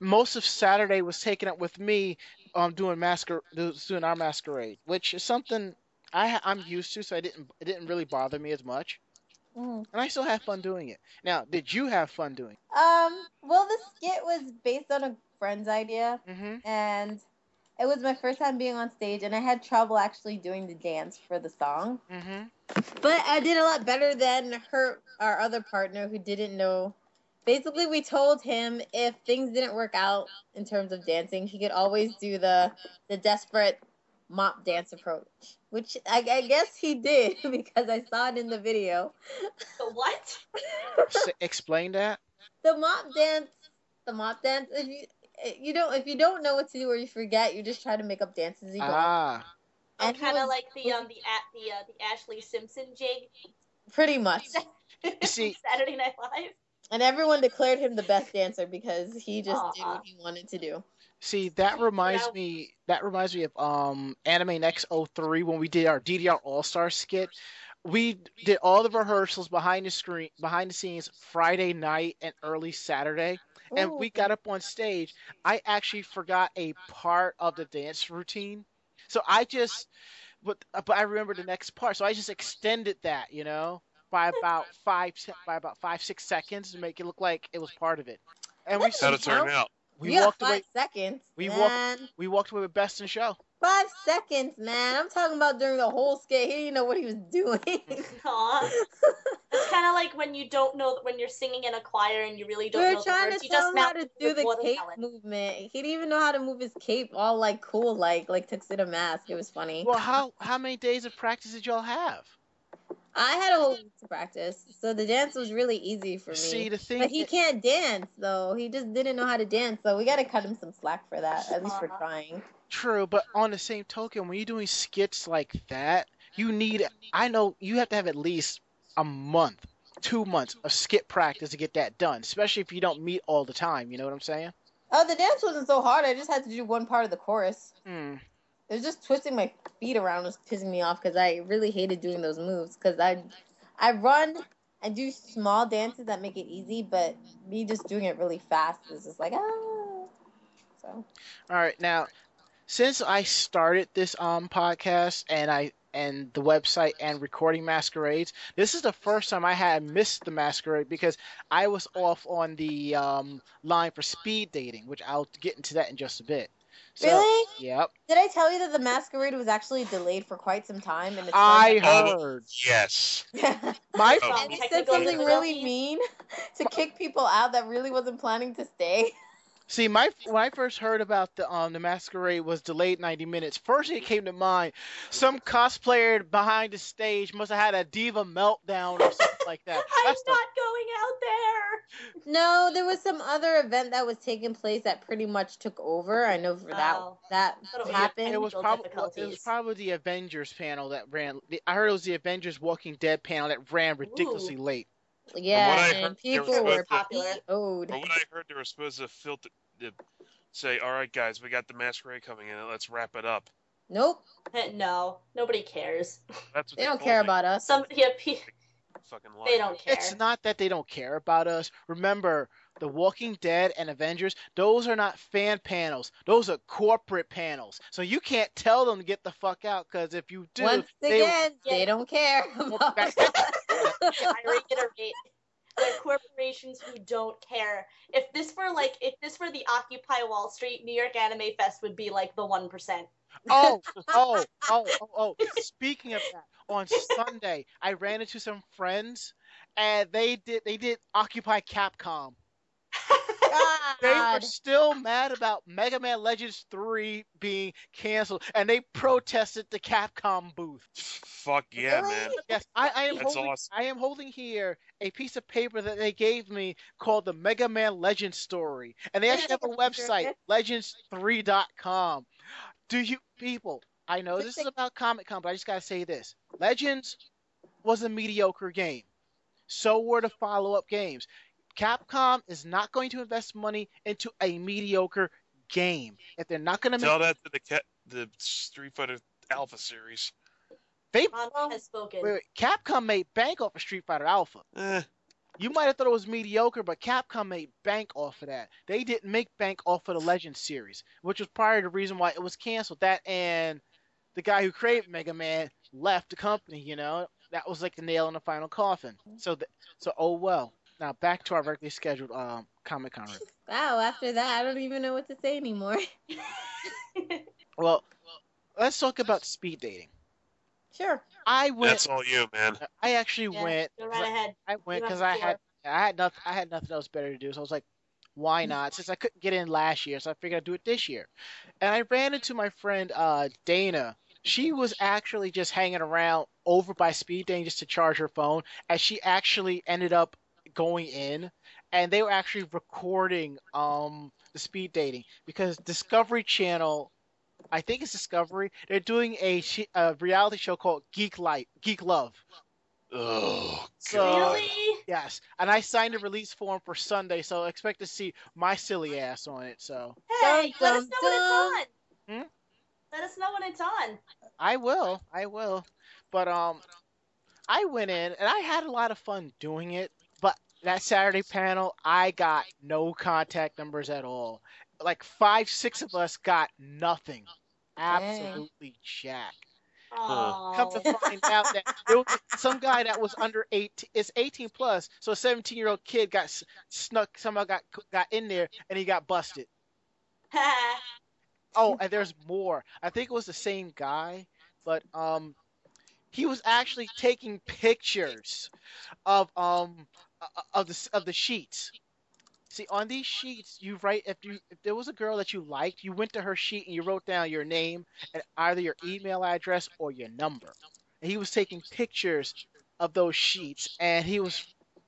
most of Saturday was taken up with me um doing masquer doing our masquerade, which is something I ha- I'm used to, so I didn't it didn't really bother me as much, Mhm. and I still have fun doing it. Now, did you have fun doing? Um, well, the skit was based on a friend's idea. Mm-hmm. and it was my first time being on stage and i had trouble actually doing the dance for the song Mm-hmm. but i did a lot better than her our other partner who didn't know basically we told him if things didn't work out in terms of dancing he could always do the the desperate mop dance approach, which I, I guess he did (laughs) because I saw it in the video. The what? (laughs) S- explain that. The mop dance, the mop dance. If you you don't if you don't know what to do or you forget, you just try to make up dances as you go. Ah, Oh, And kind of like the um the at the uh, the Ashlee Simpson jig. pretty much. (laughs) see- Saturday Night Live. And everyone declared him the best dancer because he just did what he wanted to do. see, that reminds Now- me. That reminds me of um Anime Next 03 when we did our DDR All Star skit. We did all the rehearsals behind the screen, behind the scenes, Friday night and early Saturday. And oh, we got up on stage, I actually forgot a part of the dance routine. So I just, but but I remember the next part. So I just extended that, you know, by about five by about five six seconds to make it look like it was part of it. And we How'd it turn out? we you walked five away seconds. we walked- we walked away with best in show. Five seconds, man. I'm talking about during the whole skit. He didn't know what he was doing. (laughs) Aw. It's kind of like when you don't know when you're singing in a choir and you really don't were know the trying words. to You tell just him how to do with the cape watermelon. movement. He didn't even know how to move his cape all like cool, like like tuxedo mask. It was funny. Well, how how many days of practice did y'all have? I had a whole week to practice, so the dance was really easy for me. See, the thing but he i- can't dance though. He just didn't know how to dance, so we got to cut him some slack for that. At least for trying. True, but on the same token, when you're doing skits like that, you need I know you have to have at least a month, two months of skit practice to get that done, especially if you don't meet all the time. You know what I'm saying? Oh, the dance wasn't so hard. I just had to do one part of the chorus. Hmm. It was just twisting my feet around was pissing me off because I really hated doing those moves because I, I run and do small dances that make it easy, but me just doing it really fast is just like ah. So All right, now since I started this um podcast and I and the website and recording masquerades, this is the first time I had missed the masquerade because I was off on the um line for speed dating, which I'll get into that in just a bit. So, really, Yep. did I tell you that the masquerade was actually delayed for quite some time and it's I heard Yes. (laughs) my and he said something really mean (laughs) to kick people out that really wasn't planning to stay. (laughs) See, my when I first heard about the um the masquerade was delayed 90 minutes. First thing that came to mind, some cosplayer behind the stage must have had a diva meltdown or something like that. (laughs) I'm That's the- not going out there. No, there was some other event that was taking place that pretty much took over. I know for that Oh. that Thought it happened. it was probably it was probably the Avengers panel that ran. the- I heard it was the Avengers Walking Dead panel that ran ridiculously late. Yeah, what I and people was were both popular. PO'd. From what I heard, they were supposed to filter, to say, "All right, guys, we got the masquerade coming in. Let's wrap it up." Nope, (laughs) No, nobody cares. That's what they don't care me. about us. Some yeah, pe- Fucking they don't care. It's not that they don't care about us. Remember, The Walking Dead and Avengers, those are not fan panels. Those are corporate panels. So you can't tell them to get the fuck out because if you do, Once they again, they Yeah. don't care about back- us. (laughs) (laughs) I reiterate. They're corporations who don't care. If this were like, if this were the Occupy Wall Street, New York Anime Fest would be like the one percent. Oh, (laughs) oh, oh, oh, oh. Speaking of that, on Sunday I ran into some friends and they did they did Occupy Capcom. (laughs) They were still mad about Mega Man Legends 3 being canceled and they protested the Capcom booth. Fuck yeah, Really? man. Yes, I, I am That's holding awesome. I am holding here a piece of paper that they gave me called the Mega Man Legends story. And they actually have a (laughs) website, legends3.com. Do you people, I know this is about Comic Con, but I just gotta say this. Legends was a mediocre game. So were the follow-up games. Capcom is not going to invest money into a mediocre game. If they're not gonna Tell make that to the the Street Fighter Alpha series. they Mom has spoken. wait, wait, Capcom made bank off of Street Fighter Alpha. Eh, You might have thought it was mediocre, but Capcom made bank off of that. They didn't make bank off of the Legends series, which was part of the reason why it was canceled. That and the guy who created Mega Man left the company. You know, that was like the nail in the final coffin. So, th- so oh well. Now back to our regularly scheduled um, Comic Con. (laughs) Wow, after that, I don't even know what to say anymore. (laughs) Well, let's talk about speed dating. Sure. I went. that's all you, man. I actually Yeah, went. Go right ahead. I went because I had I had nothing I had nothing else better to do. So I was like, why (laughs) not? Since I couldn't get in last year, so I figured I'd do it this year. And I ran into my friend uh, Dana she was actually just hanging around over by speed dating just to charge her phone, and she actually ended up going in, and they were actually recording um the speed dating because Discovery Channel. I think it's Discovery. They're doing a, a reality show called Geek Light, Geek Love. Oh, So- Really? Yes, and I signed a release form for Sunday, so expect to see my silly ass on it. So Hey, Dun, let us dun, know when it's on. Hmm? Let us know when it's on. I will, I will. But um, I went in and I had a lot of fun doing it. But that Saturday panel, I got no contact numbers at all. Like five, six of us got nothing. Absolutely jack. Oh. Come to find out that there was some guy that was under eight is 18 plus, so a 17 year old kid got s- snuck, somehow got got in there and he got busted. (laughs) Oh, and there's more. I think it was the same guy, but um, he was actually taking pictures of um of the of the sheets. See, on these sheets, you write if you if there was a girl that you liked, you went to her sheet and you wrote down your name and either your email address or your number. And he was taking pictures of those sheets, and he was,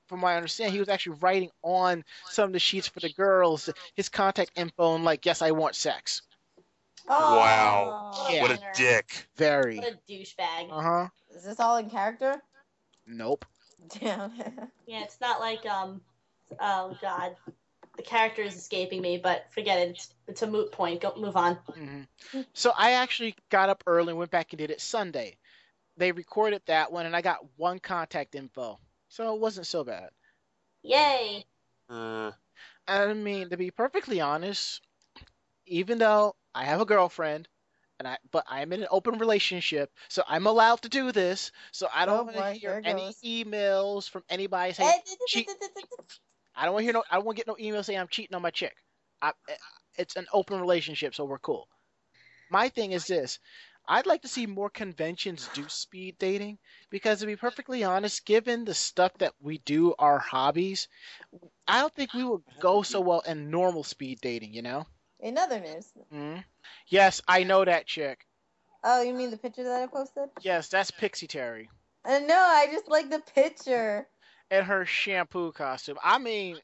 from my understanding, he was actually writing on some of the sheets for the girls his contact info and like, yes, I want sex. Wow. Oh. Yeah. What a dick. Very. What a douchebag. Uh huh. Is this all in character? Nope. Damn. Yeah, it's not like um oh god. The character is escaping me, but forget it. It's, it's a moot point. Go move on. hmm So I actually got up early and went back and did it Sunday. They recorded that one, and I got one contact info, so it wasn't so bad. Yay. Uh, I mean, to be perfectly honest, even though I have a girlfriend, and I but I'm in an open relationship, so I'm allowed to do this. So I don't Oh want to hear any goes. emails from anybody saying cheat. I don't want to hear no. I don't get no email saying I'm cheating on my chick. I, eh, it's an open relationship, so we're cool. My thing is this: I'd like to see more conventions do speed dating because, to be perfectly honest, given the stuff that we do, our hobbies, I don't think we would go so well in normal speed dating. You know? In other news. hmm Yes, I know that chick. Oh, you mean the picture that I posted? Yes, that's Pixie Terry Uh, no, I just like the picture. in her shampoo costume. I mean,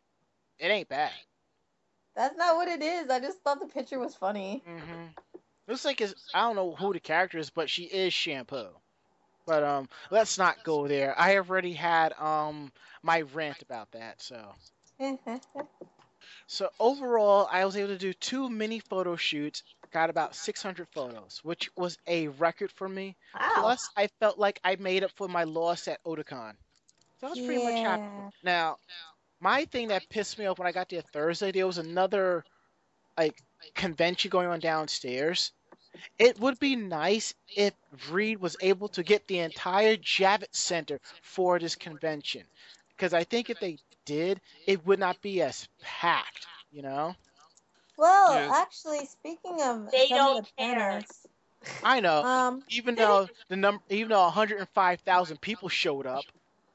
it ain't bad. That's not what it is. I just thought the picture was funny. hmm Looks like it's, I don't know who the character is, but she is shampoo. But um, let's not go there. I have already had um my rant about that. So (laughs) so overall, I was able to do two mini photo shoots. Got about 600 photos, which was a record for me. Wow. Plus, I felt like I made up for my loss at Otakon. So I was pretty much happy. Now, my thing that pissed me off when I got there Thursday, there was another like convention going on downstairs. It would be nice if Reed was able to get the entire Javits Center for this convention, because I think if they did, it would not be as packed. You know? Well, Yeah. actually, speaking of They some don't of the care. planners, I know. um, even though the number, even though 105,000 people showed up,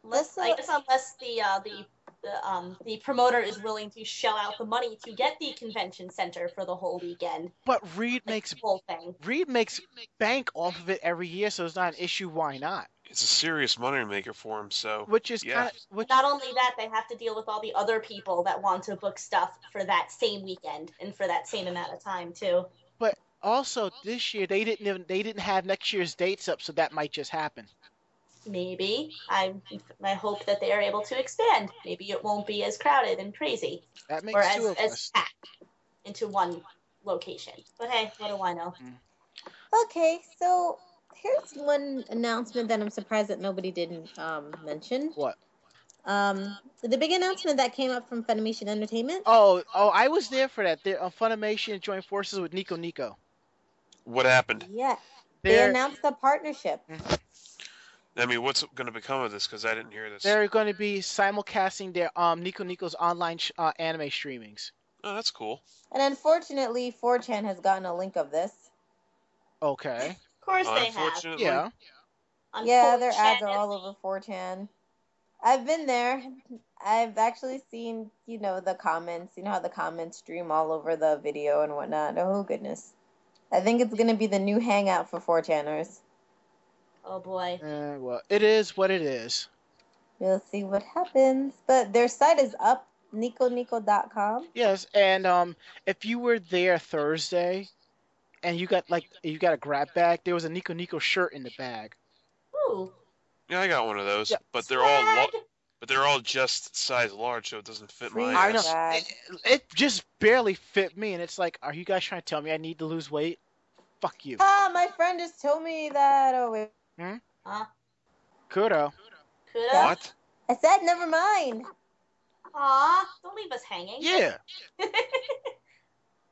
Unless, This, I guess unless the uh, the the um the promoter is willing to shell out the money to get the convention center for the whole weekend. but Reed Like makes whole thing. Reed makes bank off of it every year, so it's not an issue. Why not? It's a serious money maker for him. So Which is Yeah. kind of which. Not only that, they have to deal with all the other people that want to book stuff for that same weekend and for that same amount of time too. But also, this year they didn't even they didn't have next year's dates up, so that might just happen. Maybe I I hope that they are able to expand. Maybe it won't be as crowded and crazy, That makes or two as of as us. packed into one location. But hey, what do I know? Mm. okay, so here's one announcement that I'm surprised that nobody didn't um, mention. What? Um, the big announcement that came up from Funimation Entertainment. Oh, oh, I was there for that. They're, uh, Funimation joined forces with Nico Nico. what happened? Yeah, they They're announced a partnership. I mean, what's going to become of this? Because I didn't hear this. they're going to be simulcasting their um Nico Nico's online sh- uh, anime streamings. Oh, that's cool. And unfortunately, 4chan has gotten a link of this. Okay. Of course they have. Yeah. Yeah, their ads are all over 4chan. I've been there. I've actually seen, you know, the comments. You know how the comments stream all over the video and whatnot. Oh goodness. I think it's gonna be the new hangout for 4chaners. Oh boy. Eh, well, it is what it is. We'll see what happens. But their site is up, niconico.com. Yes, and um, if you were there Thursday, and you got like you got a grab bag, there was a Nico Nico shirt in the bag. Ooh. Yeah, I got one of those, Yeah. but they're all lo- but they're all just size large, so it doesn't fit my Free I know ass. Bag. it, it just barely fit me, and it's like, are you guys trying to tell me I need to lose weight? Fuck you, Ah, my friend just told me that. Oh wait, Hmm. Huh? Kudo. Kudo? What? I said never mind. Aw, don't leave us hanging. Yeah, (laughs)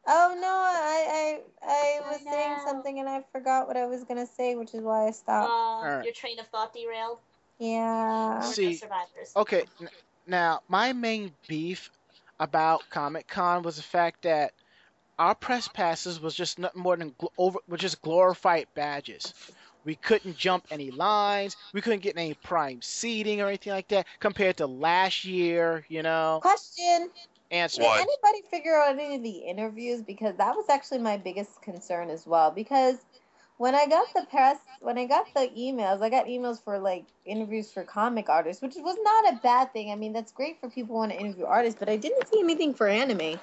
Oh no, I I I I was saying something and I forgot what I was gonna say, which is why I stopped. Uh, Alright. Your train of thought derailed. yeah. See, survivors. Okay, n- now my main beef about Comic Con was the fact that our press passes was just nothing more than gl- over, were just glorified badges. We couldn't jump any lines. We couldn't get any prime seating or anything like that compared to last year. You know, Question: answer. Did What? anybody figure out any of the interviews? Because that was actually my biggest concern as well. Because when I got the press, when I got the emails, I got emails for like interviews for comic artists, which was not a bad thing. I mean, that's great for people who want to interview artists, but I didn't see anything for anime.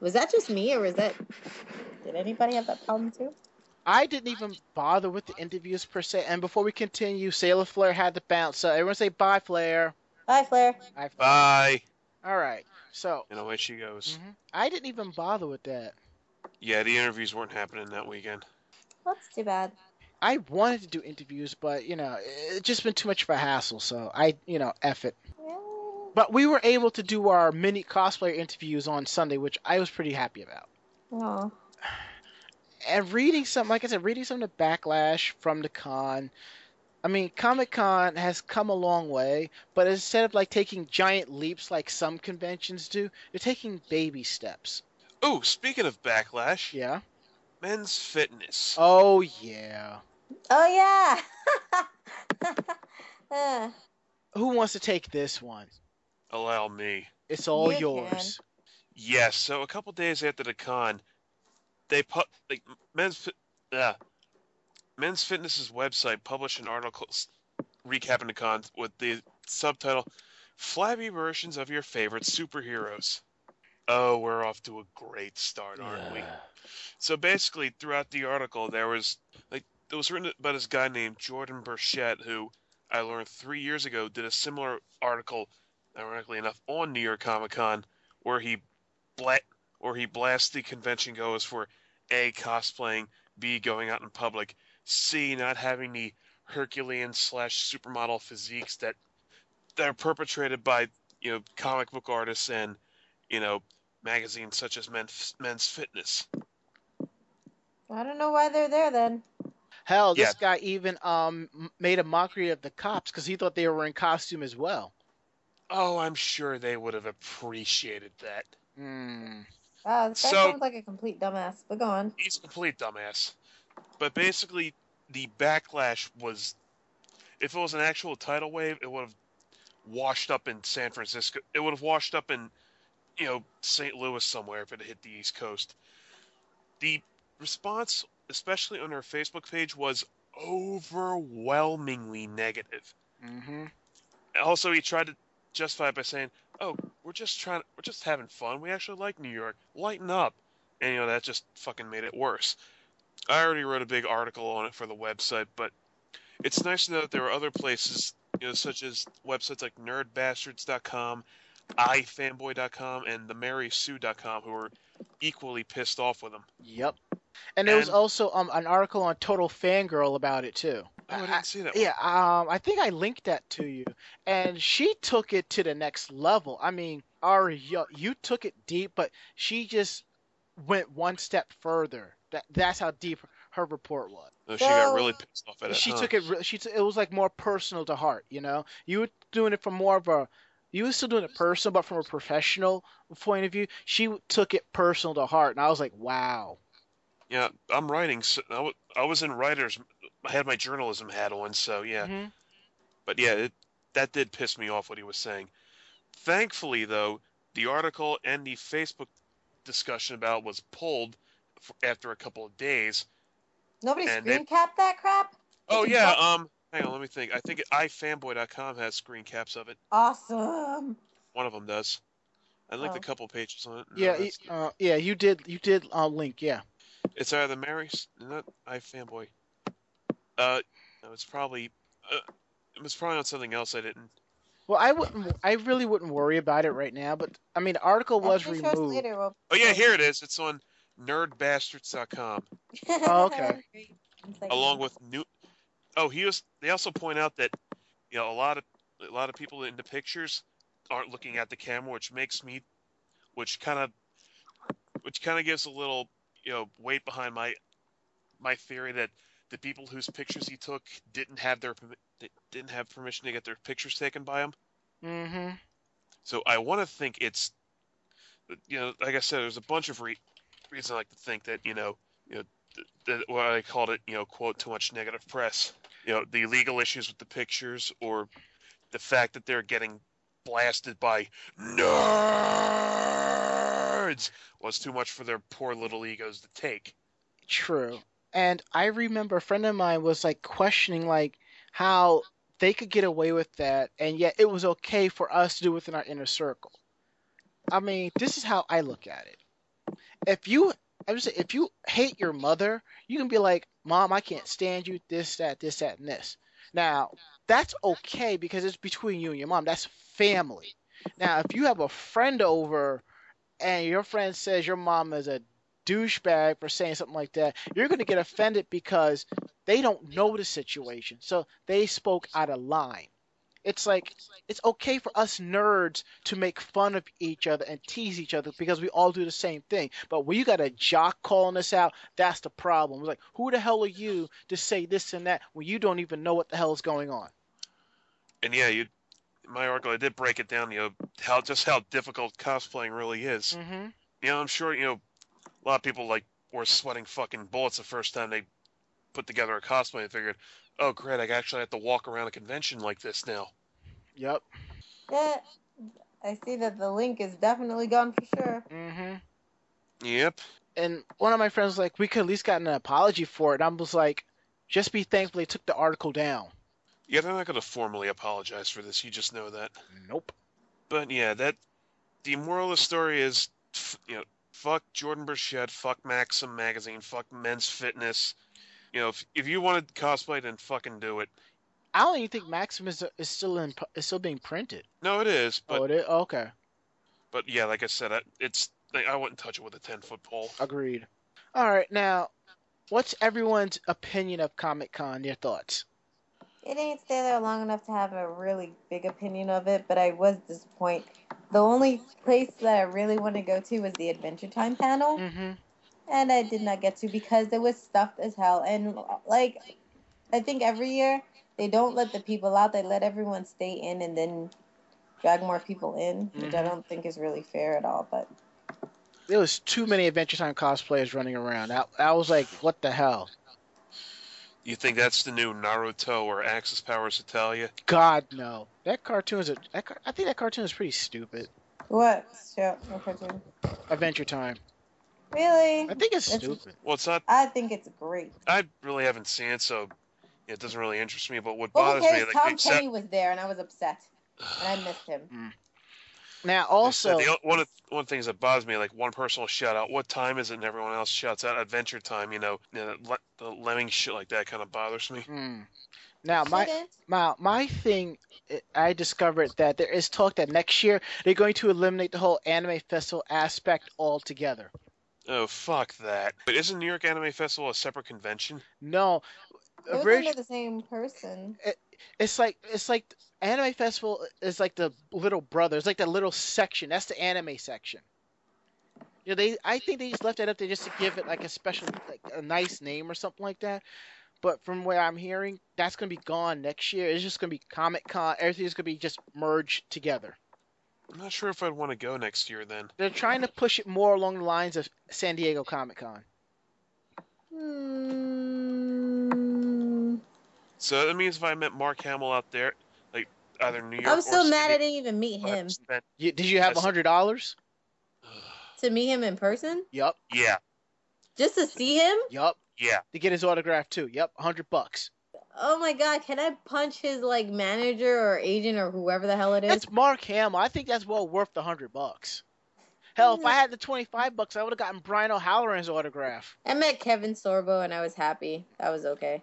Was that just me, or was that? Did anybody have that problem too? I didn't even bother with the interviews per se. And before we continue, Sailor Flair had to bounce. So everyone say bye, Flair. Bye, Flair. Bye. Flair. Bye. All right. So And away she goes. mhm. I didn't even bother with that. Yeah, the interviews weren't happening that weekend. That's too bad. I wanted to do interviews, but you know, it just been too much of a hassle. So I, you know, F it. Yeah. But we were able to do our mini cosplayer interviews on Sunday, which I was pretty happy about. Aw. (sighs) And reading some, like I said, reading some of the backlash from the con. I mean, Comic Con has come a long way, but instead of like taking giant leaps like some conventions do, they're taking baby steps. Oh, speaking of backlash, Yeah. men's fitness. Oh yeah. Oh yeah. Uh, (laughs) Who wants to take this one? Allow me. It's all You yours. Yes. So a couple days after the con, they put like men's Fit- uh, men's fitness's website published an article recapping the con with the subtitle "Flabby versions of your favorite superheroes." Oh, we're off to a great start, aren't we? So basically, throughout the article, there was like it was written about this guy named Jordan Burchett, who I learned three years ago did a similar article, ironically enough, on New York Comic Con, where he bla- or he blasts the convention goers for a cosplaying, b going out in public, c not having the Herculean slash supermodel physiques that that are perpetrated by you know comic book artists and you know magazines such as Men's Men's Fitness. I don't know why they're there then. Hell, this Yeah. guy even um made a mockery of the cops because he thought they were in costume as well. Oh, I'm sure they would have appreciated that. Hmm. Wow, this guy So- sounds like a complete dumbass. But go on. He's a complete dumbass. But basically, the backlash was if it was an actual tidal wave, it would have washed up in San Francisco. It would have washed up in, you know, St. Louis somewhere if it had hit the East Coast. The response, especially on our Facebook page, was overwhelmingly negative. Mm-hmm. Also, he tried to justify it by saying, "Oh, we're just trying, we're just having fun. We actually like New York. Lighten up." And you know that just fucking made it worse. I already wrote a big article on it for the website, but it's nice to know that there are other places, you know, such as websites like nerdbastards.com, ifanboy.com, and themarysue.com who are equally pissed off with them. Yep. And there was also um an article on Total Fangirl about it too. Oh, I I- didn't see that. Yeah, um, I think I linked that to you, and she took it to the next level. I mean, Ari, you, you took it deep, but she just went one step further. That that's how deep her report was. One. Oh, she got really pissed off at it. she huh? took it. She t- it was like more personal to heart. You know, you were doing it from more of a. You were still doing it personal, but from a professional point of view, she took it personal to heart, and I was like, wow. Yeah, I'm writing. So I, w- I was in writers. I had my journalism hat on, so yeah. Mhm. But yeah, it, that did piss me off what he was saying. Thankfully, though, the article and the Facebook discussion about it was pulled f- after a couple of days Nobody And screen capped that crap. Oh It's yeah. Um. Hang on. Let me think. I think ifanboy.com has screen caps of it. Awesome. One of them does. I linked Oh. a couple pages on it. No, Yeah, uh, yeah, you did. You did uh, link. Yeah. It's either Mary, not iFanboy. Uh, no, it's probably. Uh, it was probably on something else I didn't. Well, I wouldn't. I really wouldn't worry about it right now. But I mean, the article was Actually, show us removed. later, we'll- Oh yeah, here it is. It's on nerdbastards.com (laughs) Oh, okay. Along with new. Oh, he was. They also point out that you know a lot of a lot of people in the pictures aren't looking at the camera, which makes me, which kind of, which kind of gives a little you know weight behind my my theory that the people whose pictures he took didn't have their permi- they didn't have permission to get their pictures taken by him. Mm-hmm. So I want to think it's, you know, like I said, there's a bunch of re- reasons I like to think that you know, you know, th- that what I called it, you know, quote too much negative press. You know, the legal issues with the pictures, or the fact that they're getting blasted by nerds was too much for their poor little egos to take. True. And I remember a friend of mine was like questioning like how they could get away with that and yet it was okay for us to do within our inner circle. I mean, this is how I look at it. If you I would say if you hate your mother, you can be like, Mom, I can't stand you, this, that, this, that, and this. Now, that's okay because it's between you and your mom. That's family. Now, if you have a friend over and your friend says your mom is a douchebag for saying something like that, you're going to get offended because they don't know the situation. So they spoke out of line. It's like it's okay for us nerds to make fun of each other and tease each other because we all do the same thing. But when you got a jock calling us out, that's the problem. It's like, who the hell are you to say this and that when you don't even know what the hell is going on? And yeah, you, my article, I did break it down. You know, how just how difficult cosplaying really is. Mm-hmm. you know, I'm sure, you know, a lot of people like were sweating fucking bullets the first time they put together a cosplay and figured, oh great, I actually have to walk around a convention like this now. Yep. Yeah, I see that the link is definitely gone for sure. Mm-hmm. Yep. and one of my friends was like, we could at least gotten an apology for it. And I was like, just be thankful they took the article down. Yeah, they're not going to formally apologize for this. You just know that. Nope. But yeah, that the moral of the story is, you know, fuck Jordan Burchett, fuck Maxim magazine, fuck Men's Fitness. You know, if if you wanted cosplay, then fucking do it. I don't even think Maxim is, is still in is still being printed. No, it is, but oh, it is. Okay, but yeah, like I said, I, it's like, I wouldn't touch it with a ten foot pole. agreed. All right, now, what's everyone's opinion of Comic Con? Your thoughts? It didn't stay there long enough to have a really big opinion of it, but I was disappointed. The only place that I really want to go to was the Adventure Time panel, Mm-hmm. And I did not get to because it was stuffed as hell. And like, I think every year they don't let the people out; they let everyone stay in and then drag more people in, which I Mhm. don't think is really fair at all. But There was too many Adventure Time cosplayers running around. I, I was like, what the hell? You think that's the new Naruto or Axis Powers Hetalia? God no. That cartoon is a. That, I think that cartoon is pretty stupid. what Yeah, What cartoon? Adventure Time. Really? I think it's It's- stupid. Well, it's not. I think it's great. I really haven't seen it, so it doesn't really interest me. But what Well, bothers me, cares? like Tom they said, Kenny was there, and I was upset, and I missed him. Now also, the, one of one of the things that bothers me, like one person will shout out, "What time is it?" and everyone else shouts out "Adventure Time." You know, you know le- the lemming shit like that kind of bothers me. hmm. now my my my thing, I discovered that there is talk that next year they're going to eliminate the whole anime festival aspect altogether. Oh fuck that! But isn't New York Anime Festival a separate convention? No, It was orig- under the same person. it's like it's like anime festival is like the little brother. It's like the little section. That's the anime section. You know, they I think they just left that up there just to give it like a special, like a nice name or something like that. But from what I'm hearing, that's gonna be gone next year. It's just gonna be Comic Con. Everything's gonna be just merged together. I'm not sure if I'd want to go next year then. They're trying to push it more along the lines of San Diego Comic Con. Hmm. So that means if I met Mark Hamill out there, like either New York I'm or so mad I didn't even meet him. You, did you have a hundred dollars? (sighs) To meet him in person? Yup, Yeah, Just to see him? yup. Yeah. to get his autograph too. Yep, hundred bucks. Oh my god, can I punch his like manager or agent or whoever the hell it is? That's Mark Hamill. I think that's well worth the hundred bucks. Hell, if I had the twenty-five bucks, I would have gotten Brian O'Halloran's autograph. I met Kevin Sorbo and I was happy. That was okay.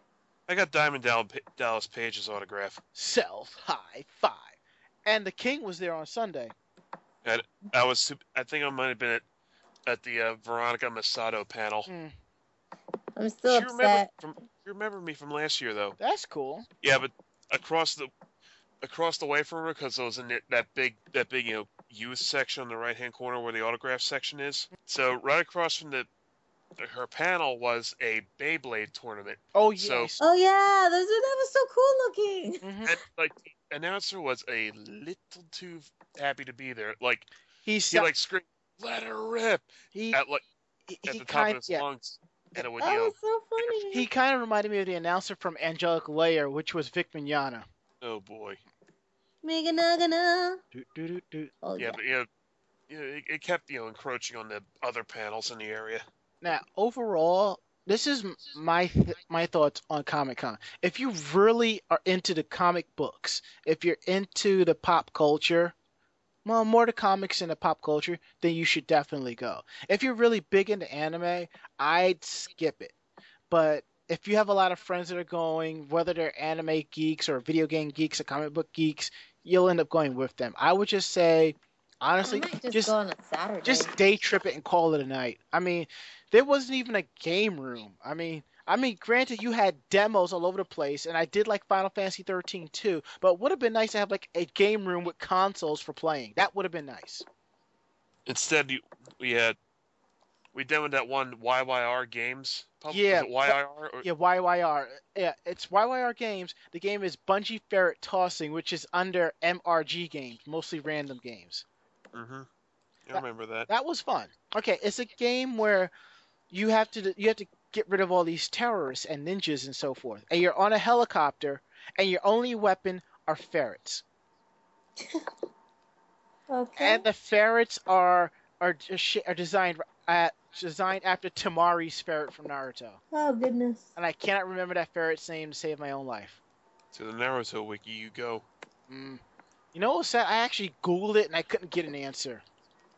I got Diamond Dallas Page's autograph. Self high five. And the King was there on Sunday. I was, I think I might have been at, at the uh, Veronica Masato panel. Mm, I'm still you upset. from you remember me from last year though? that's cool. Yeah, but across the across the way from her because it was in that big that big you know youth section on the right hand corner where the autograph section is. So right across from the her panel was a Beyblade tournament. Oh So- yes. Oh yeah, those that was so cool looking. Mhm. And like the announcer was a little too happy to be there. Like he, he like screamed, "Let her rip!" he at like he, at he the top kind of his yeah lungs, and it would That you know, was so funny. he kind of reminded me of the announcer from Angelic Layer, which was Vic Mignogna. oh boy, Mega Nagana. Do, do, do, do. Oh yeah, yeah. but yeah. You know, it, it kept you know encroaching on the other panels in the area. Now, overall, this is my th- my thoughts on Comic Con. If you really are into the comic books, if you're into the pop culture, well, more to comics and to pop culture, then you should definitely go. If you're really big into anime, I'd skip it. But if you have a lot of friends that are going, whether they're anime geeks or video game geeks or comic book geeks, you'll end up going with them. I would just say, honestly, just, just go on a Saturday. just day trip it and call it a night. I mean, there wasn't even a game room. I mean, I mean, granted, you had demos all over the place, and I did like Final Fantasy 13 too. But it would have been nice to have like a game room with consoles for playing. That would have been nice. Instead, you, we had we demoed that one YYR Games. pub- Yeah, YYR. Or, Yeah, YYR. Yeah, it's YYR Games. The game is Bungie Ferret Tossing, which is under MRG Games, mostly random games. hmm I remember that. That was fun. Okay, it's a game where you have to you have to get rid of all these terrorists and ninjas and so forth. And you're on a helicopter, and your only weapon are ferrets. (laughs) okay. And the ferrets are are are designed at designed after Temari's ferret from Naruto. oh goodness. And I cannot remember that ferret's name to save my own life. To the Naruto wiki you go. Mm. You know what's sad? I actually googled it and I couldn't get an answer.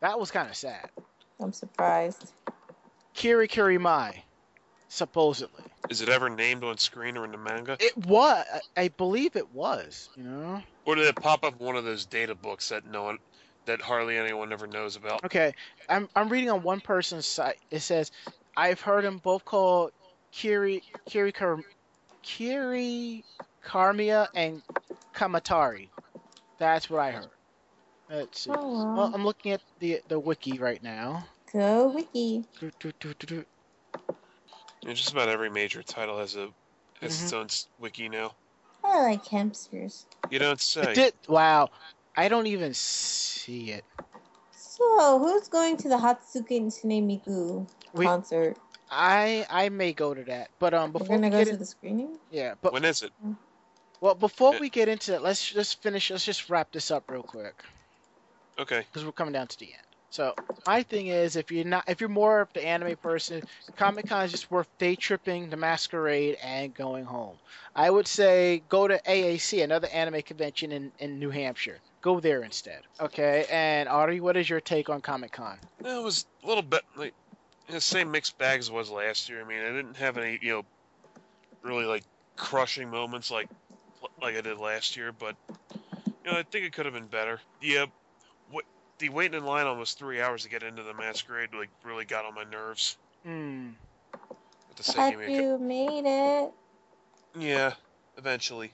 That was kind of sad. I'm surprised. Kiri Kiri Mai, supposedly. Is it ever named on screen or in the manga? It was. I believe it was. You know. Or did it pop up in one of those data books that no one, that hardly anyone ever knows about? Okay, I'm I'm reading on one person's site. It says, I've heard them both called Kiri Kiri Kar, Kiri Karmia and Kamatari. That's what I heard. Let's see. Oh, Well, well. I'm looking at the the wiki right now. Go wiki. Do, do, do, know, just about every major title has a has its Mhm. own wiki now. I like hamsters. You don't say. It did. Wow, I don't even see it. So, who's going to the Hatsuki Tsune Miku concert? I I may go to that, but um We're before we gonna go get to in, the screening. yeah, but When is it? well before Yeah. we get into that, let's just finish. Let's just wrap this up real quick. Okay. because we're coming down to the end. So my thing is, if you're not, if you're more of the anime person, Comic Con is just worth day tripping the masquerade and going home. I would say go to AAC, another anime convention in, in New Hampshire. Go there instead. Okay. And Ari, what is your take on Comic Con? It was a little bit like the same mixed bag as was last year. I mean, I didn't have any, you know, really like crushing moments like like I did last year, but you know, I think it could have been better. Yeah, the waiting in line almost three hours to get into the masquerade like really got on my nerves. Hmm. At the sake But of me, you made it. yeah, eventually.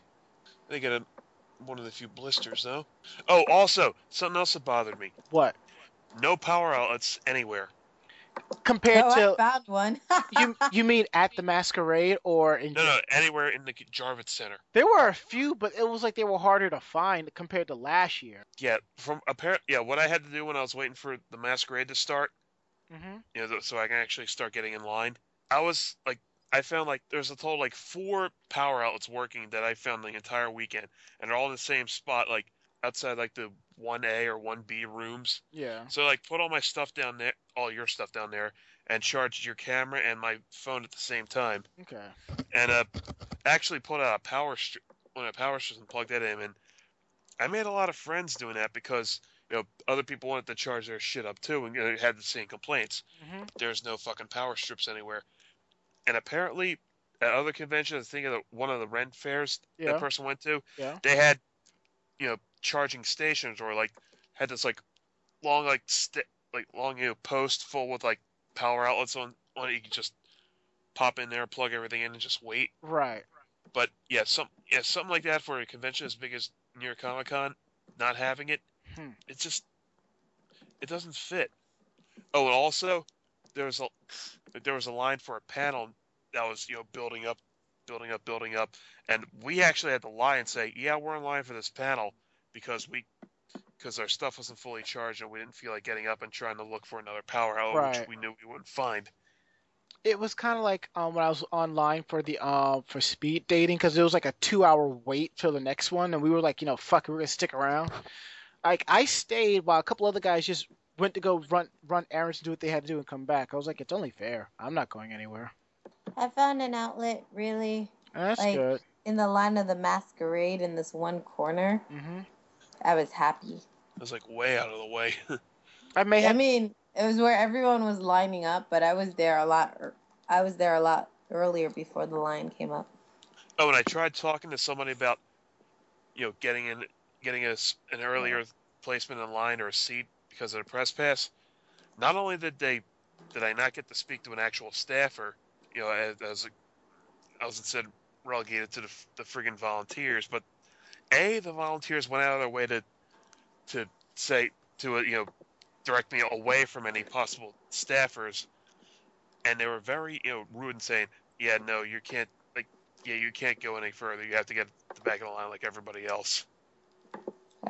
I think I got a, one of the few blisters though. Oh, also something else that bothered me: What no power outlets anywhere. Compared oh, to I found one. (laughs) you? You mean at the masquerade or in? No, no, anywhere in the Javits Center. There were a few, but it was like they were harder to find compared to last year. Yeah, from apparent. Yeah, what I had to do when I was waiting for the masquerade to start, Mm-hmm. you know, so I can actually start getting in line. I was like, I found like there's a total like four power outlets working that I found the entire weekend, and they're all in the same spot, like outside like the one A or one B rooms. Yeah. So like, put all my stuff down there, all your stuff down there, and charged your camera and my phone at the same time. Okay. and uh, actually pulled out a power strip when a power strip and plugged that in. And I made a lot of friends doing that because you know other people wanted to charge their shit up too and you know, had the same complaints. hmm There's no fucking power strips anywhere, and apparently at other conventions, I think of the, one of the rent fairs Yeah. that person went to, Yeah. they had you know charging stations or like had this like long like st- like long you know post full with like power outlets on on it. You could just pop in there, plug everything in, and just wait. Right. But yeah, some yeah, something like that for a convention as big as New York Comic Con, not having it, Hmm. it just it doesn't fit. Oh, and also there was a there was a line for a panel that was you know building up, building up, building up, and we actually had to lie and say, yeah, we're in line for this panel because we because our stuff wasn't fully charged and we didn't feel like getting up and trying to look for another power outlet, Right. which we knew we wouldn't find. It was kind of like um when I was online for the um for speed dating because it was like a two hour wait till the next one and we were like you know fuck we're gonna stick around. Like I stayed while a couple other guys just went to go run run errands and do what they had to do and come back. I was like it's only fair. I'm not going anywhere. I found an outlet really that's Like- good. in the line of the masquerade in this one corner. hmm I was happy. It was like way out of the way. (laughs) I may I mean, it was where everyone was lining up, but I was there a lot. ear- I was there a lot earlier before the line came up. Oh, and I tried talking to somebody about, you know, getting in, getting us an earlier placement in line or a seat because of the press pass. Not only did they, did I not get to speak to an actual staffer, you know, as, as a, I was instead relegated to the, the friggin' volunteers, but a the volunteers went out of their way to, to say to uh, you know, direct me away from any possible staffers, and they were very you know rude and saying, yeah, no, you can't like yeah, you can't go any further. You have to get the back of the line like everybody else.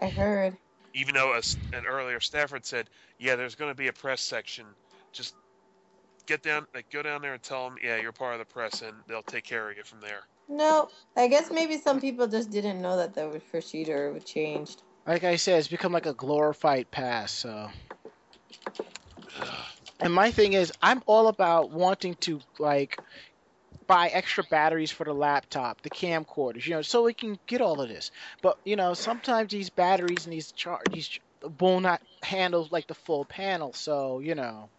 I heard. Even though a an earlier staffer had said, yeah, there's going to be a press section. Just get down, like go down there and tell them, yeah, you're part of the press, and they'll take care of you from there. No, I guess maybe some people just didn't know that the procedure changed. like I said, it's become like a glorified pass. So, and my thing is, I'm all about wanting to like buy extra batteries for the laptop, the camcorders, you know, so we can get all of this. But you know, sometimes these batteries and these char- these ch- will not handle like the full panel. So you know,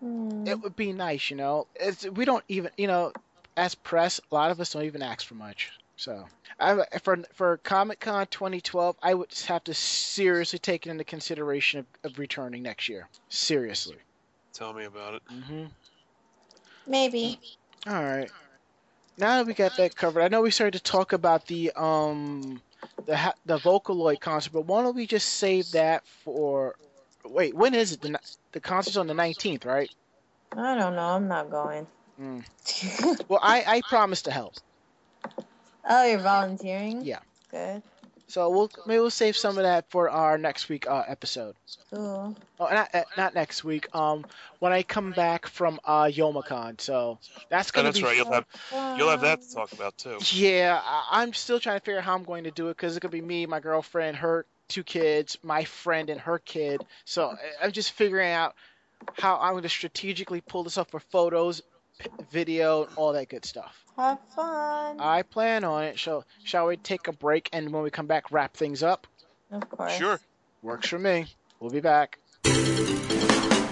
Hmm. it would be nice, you know. It's, we don't even, you know, as press, a lot of us don't even ask for much. So, I, for for Comic Con 2012, I would have to seriously take it into consideration of, of returning next year. Seriously. Tell me about it. Mm-hmm. Maybe. All right. Now that we got that covered, I know we started to talk about the um the the Vocaloid concert, but why don't we just save that for? Wait, when is it? The the concert's on the 19th, right? I don't know. I'm not going. Mm. Well, I I promise to help. oh, you're volunteering? Yeah. Good. So we'll maybe we'll save some of that for our next week uh, episode. Cool. Oh, not uh, not next week. Um, when I come back from uh Youmacon, so that's Oh, gonna that's be. right. You'll have you'll have that to talk about too. Yeah, I, I'm still trying to figure out how I'm going to do it because it's gonna be me, my girlfriend, her two kids, my friend, and her kid. So I- I'm just figuring out how I'm going to strategically pull this off for photos, p- video, all that good stuff. Have fun. I plan on it. Shall shall we take a break and when we come back, wrap things up? of course. Sure. Works for me. We'll be back.「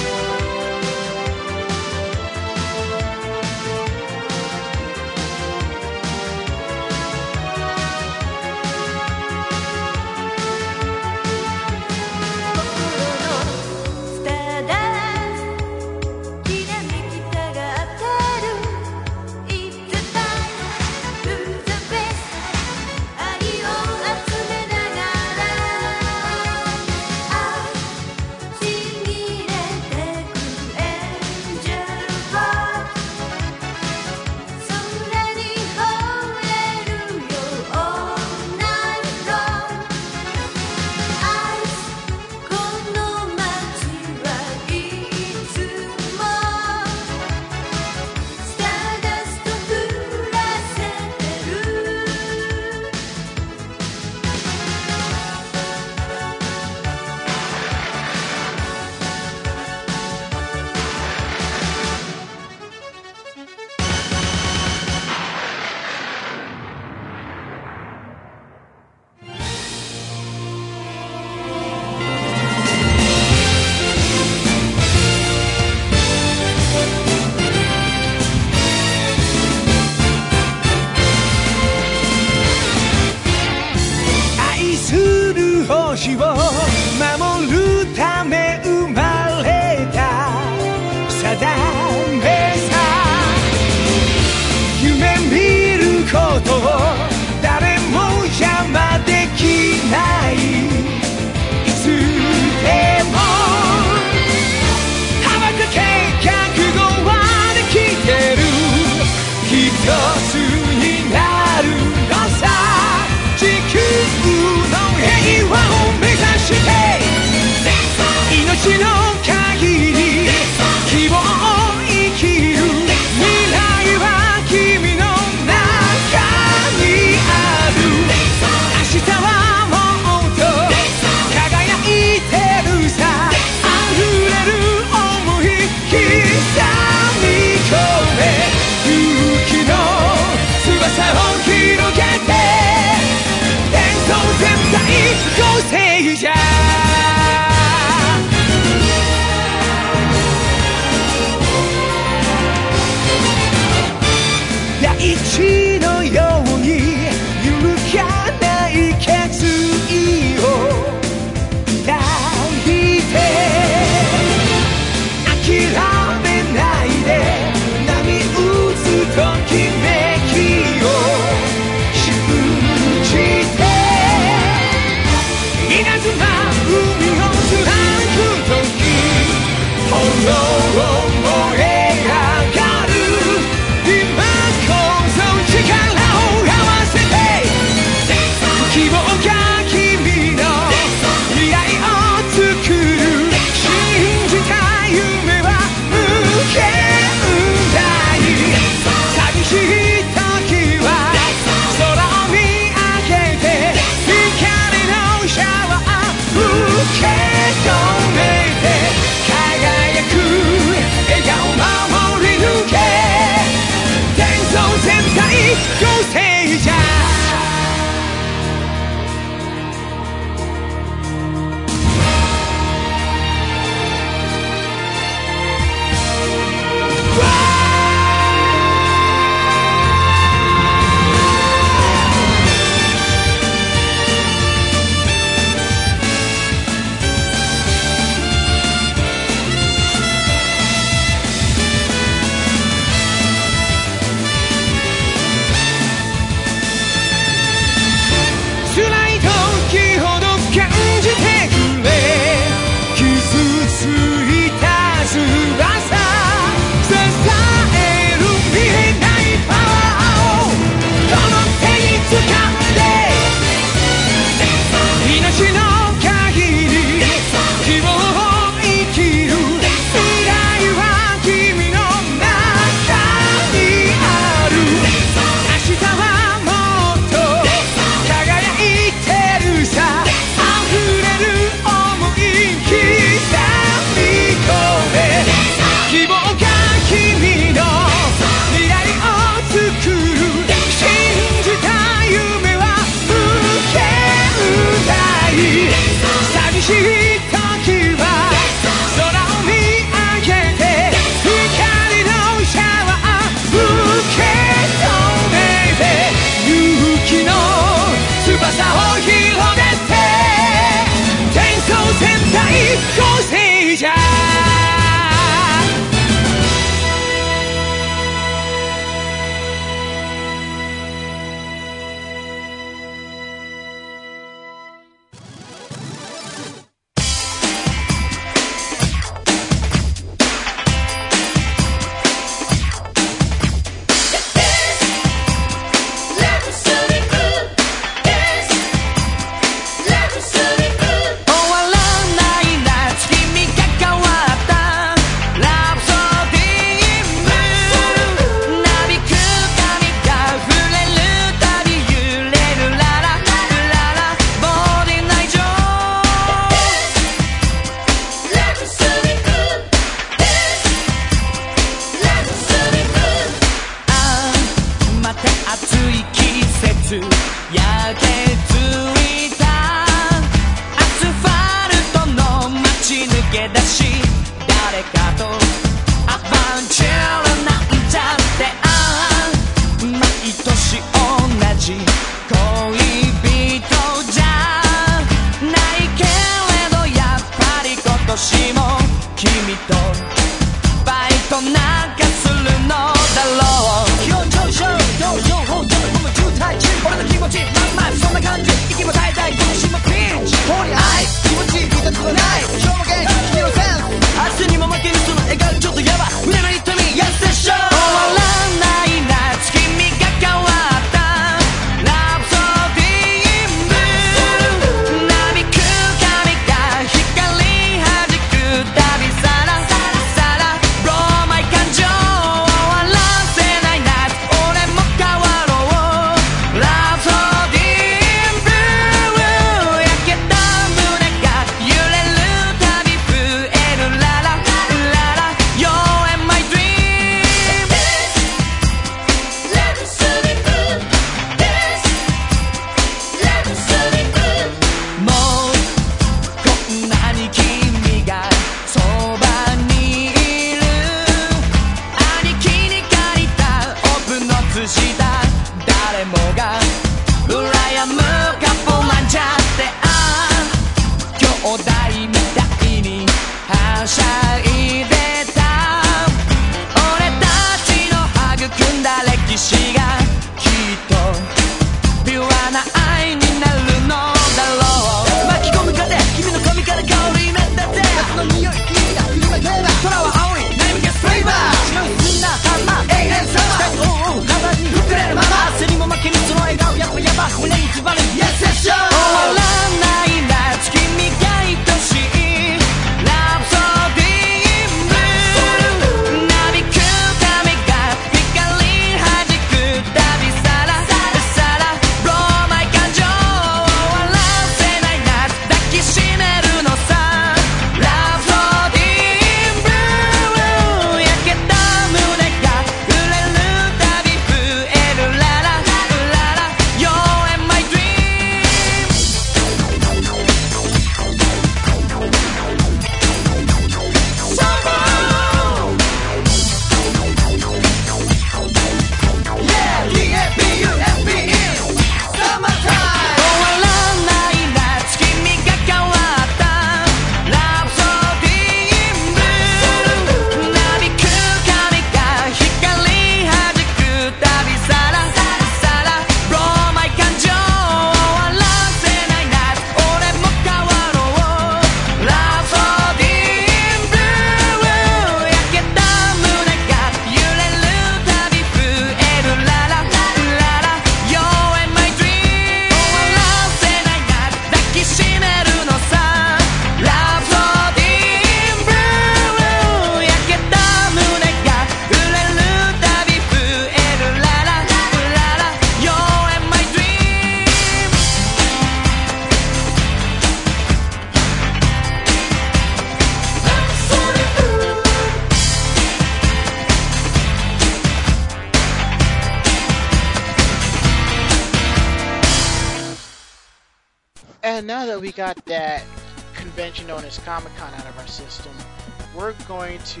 to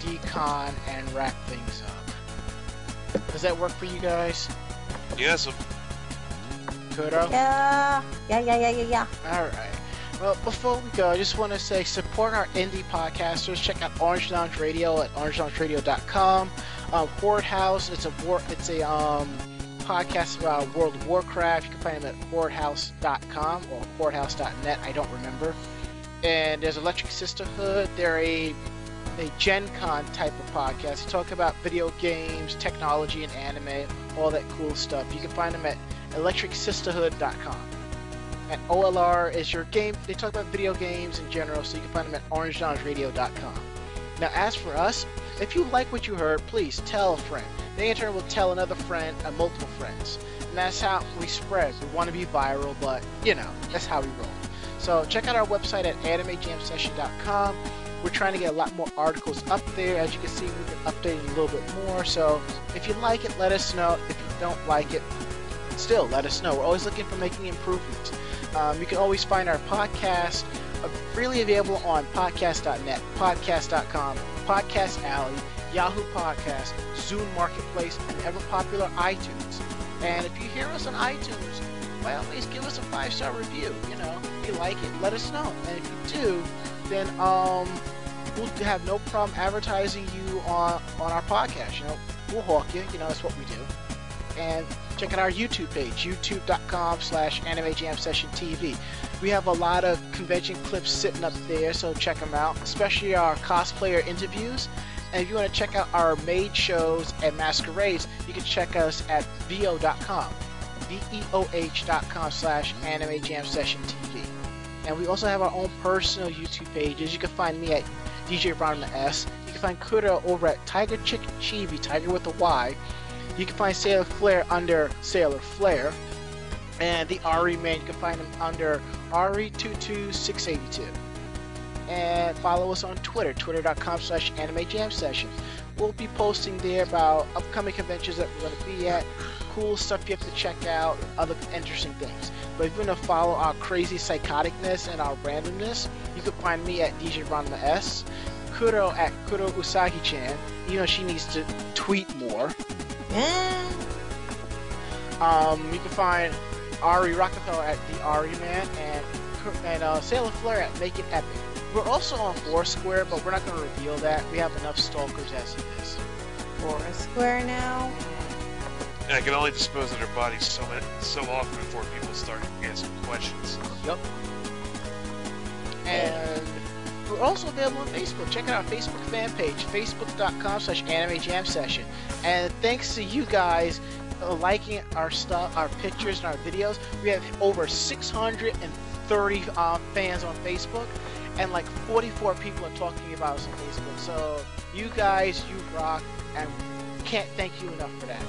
decon and wrap things up. Does that work for you guys? Yes. Kudo? Yeah. Yeah, yeah, yeah, yeah, yeah. All right. Well, before we go, I just want to say support our indie podcasters. Check out Orange Lounge Radio at orangeloungeradio.com. Um, uh, Horde House, it's a war, it's a um, podcast about World of Warcraft. You can find them at hordehouse.com or hordehouse.net. I don't remember. And there's Electric Sisterhood. They're a a Gen Con type of podcast. We talk about video games, technology, and anime, all that cool stuff. You can find them at electricsisterhood.com. And OLR is your game. They talk about video games in general, so you can find them at orangeloungeradio.com. Now, as for us, if you like what you heard, please tell a friend. They in turn will tell another friend and multiple friends. And that's how we spread. We want to be viral, but you know, that's how we roll. So check out our website at animejamsession.com we're trying to get a lot more articles up there. As you can see, we've been updating a little bit more. So if you like it, let us know. If you don't like it, still let us know. We're always looking for making improvements. Um, you can always find our podcast uh, freely available on podcast.net, podcast.com, Podcast Alley, Yahoo Podcast, Zune Marketplace, and ever popular iTunes. And if you hear us on iTunes, by all means give us a five star review. You know, if you like it, let us know. And if you do, then um, we'll have no problem advertising you on on our podcast. You know, we'll hawk you. You know, that's what we do. And check out our YouTube page, youtube.com slash anime jam session TV. We have a lot of convention clips sitting up there, so check them out, especially our cosplayer interviews. And if you want to check out our maid shows and masquerades, you can check us at veoh.com, V-E-O-H.com slash anime jam session TV. And we also have our own personal YouTube pages. You can find me at DJ Ranma S. You can find Kuda over at Tiger Chick Chibi, Tiger with a Y. You can find Sailor Flair under Sailor Flair. And the Ari man, you can find him under Ari22682. And follow us on Twitter, twitter.com slash anime jam session. We'll be posting there about upcoming conventions that we're going to be at, cool stuff you have to check out, other interesting things. But if you want to follow our crazy psychoticness and our randomness, you can find me at DJ Ranma S, Kuro at Kuro Usagi Chan. You know she needs to tweet more. Um, you can find Ari Rockefeller at the Ari Man and and uh, Sailor Flair at Make It Epic. We're also on Foursquare, but we're not going to reveal that. We have enough stalkers as it is. Foursquare now. I can only dispose of their bodies so so often before people start asking questions. Yep. And we're also available on Facebook. Check out our Facebook fan page, facebook.com slash anime jam session. And thanks to you guys uh, liking our stuff, our pictures and our videos, we have over 630 uh, fans on Facebook. And like 44 people are talking about us on Facebook. So you guys, you rock, and can't thank you enough for that.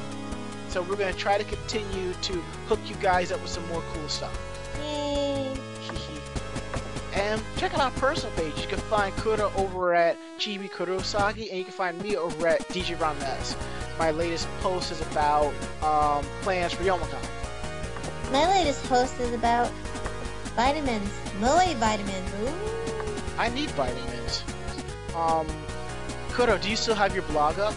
So we're going to try to continue to hook you guys up with some more cool stuff. Yay. (laughs) And check out our personal page. You can find Kuda over at Chibi Kurosagi, and you can find me over at DJ Ranma S. My latest post is about um, plans for Youmacon. My latest post is about vitamins, Moe vitamins. Ooh. I need vitamins. Um, Kudo, do you still have your blog up?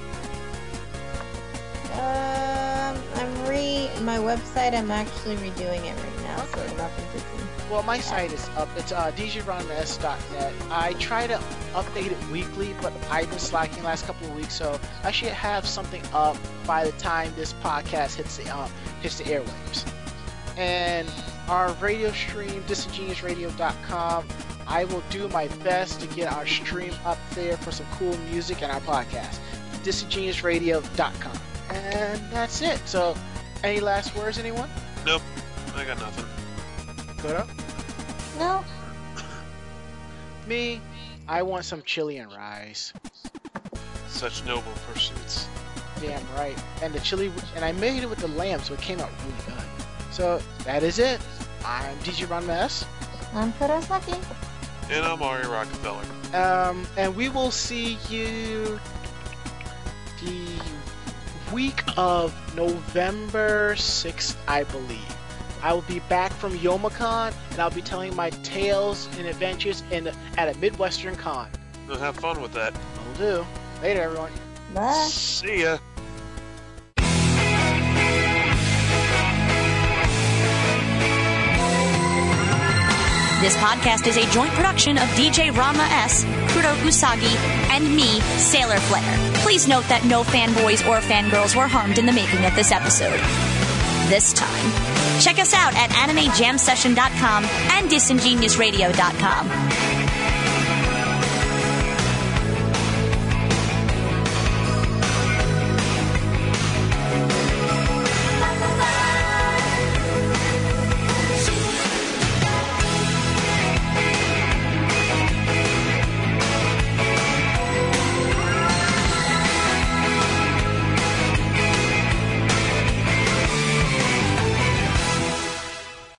Um, I'm re my website. I'm actually redoing it right now, so nothing to. Well, my site is up. It's uh. I try to update it weekly, but I've been slacking last couple of weeks, so I should have something up by the time this podcast hits the um, hits the airwaves. And our radio stream, disingeniousradio.com. I will do my best to get our stream up there for some cool music and our podcast. disingeniousradio.com. And that's it. So, any last words, anyone? Nope, I got nothing. Kudo? No. Me, I want some chili and rice. Such noble pursuits. Damn right. And the chili, and I made it with the lamb, so it came out really good. So that is it. I'm DJ Ranma S. I'm Kuro Usagi. And I'm Ari Rockefeller. Um, and we will see you the week of November 6th, I believe. I will be back from Youmacon, and I'll be telling my tales and adventures in the, at a Midwestern con. Well, have fun with that. Will do. Later, everyone. Bye. See ya. This podcast is a joint production of DJ Ranma S, Kuro Usagi, and me, Sailor Flair. Please note that no fanboys or fangirls were harmed in the making of this episode. This time. Check us out at animejamsession.com and disingeniousradio.com.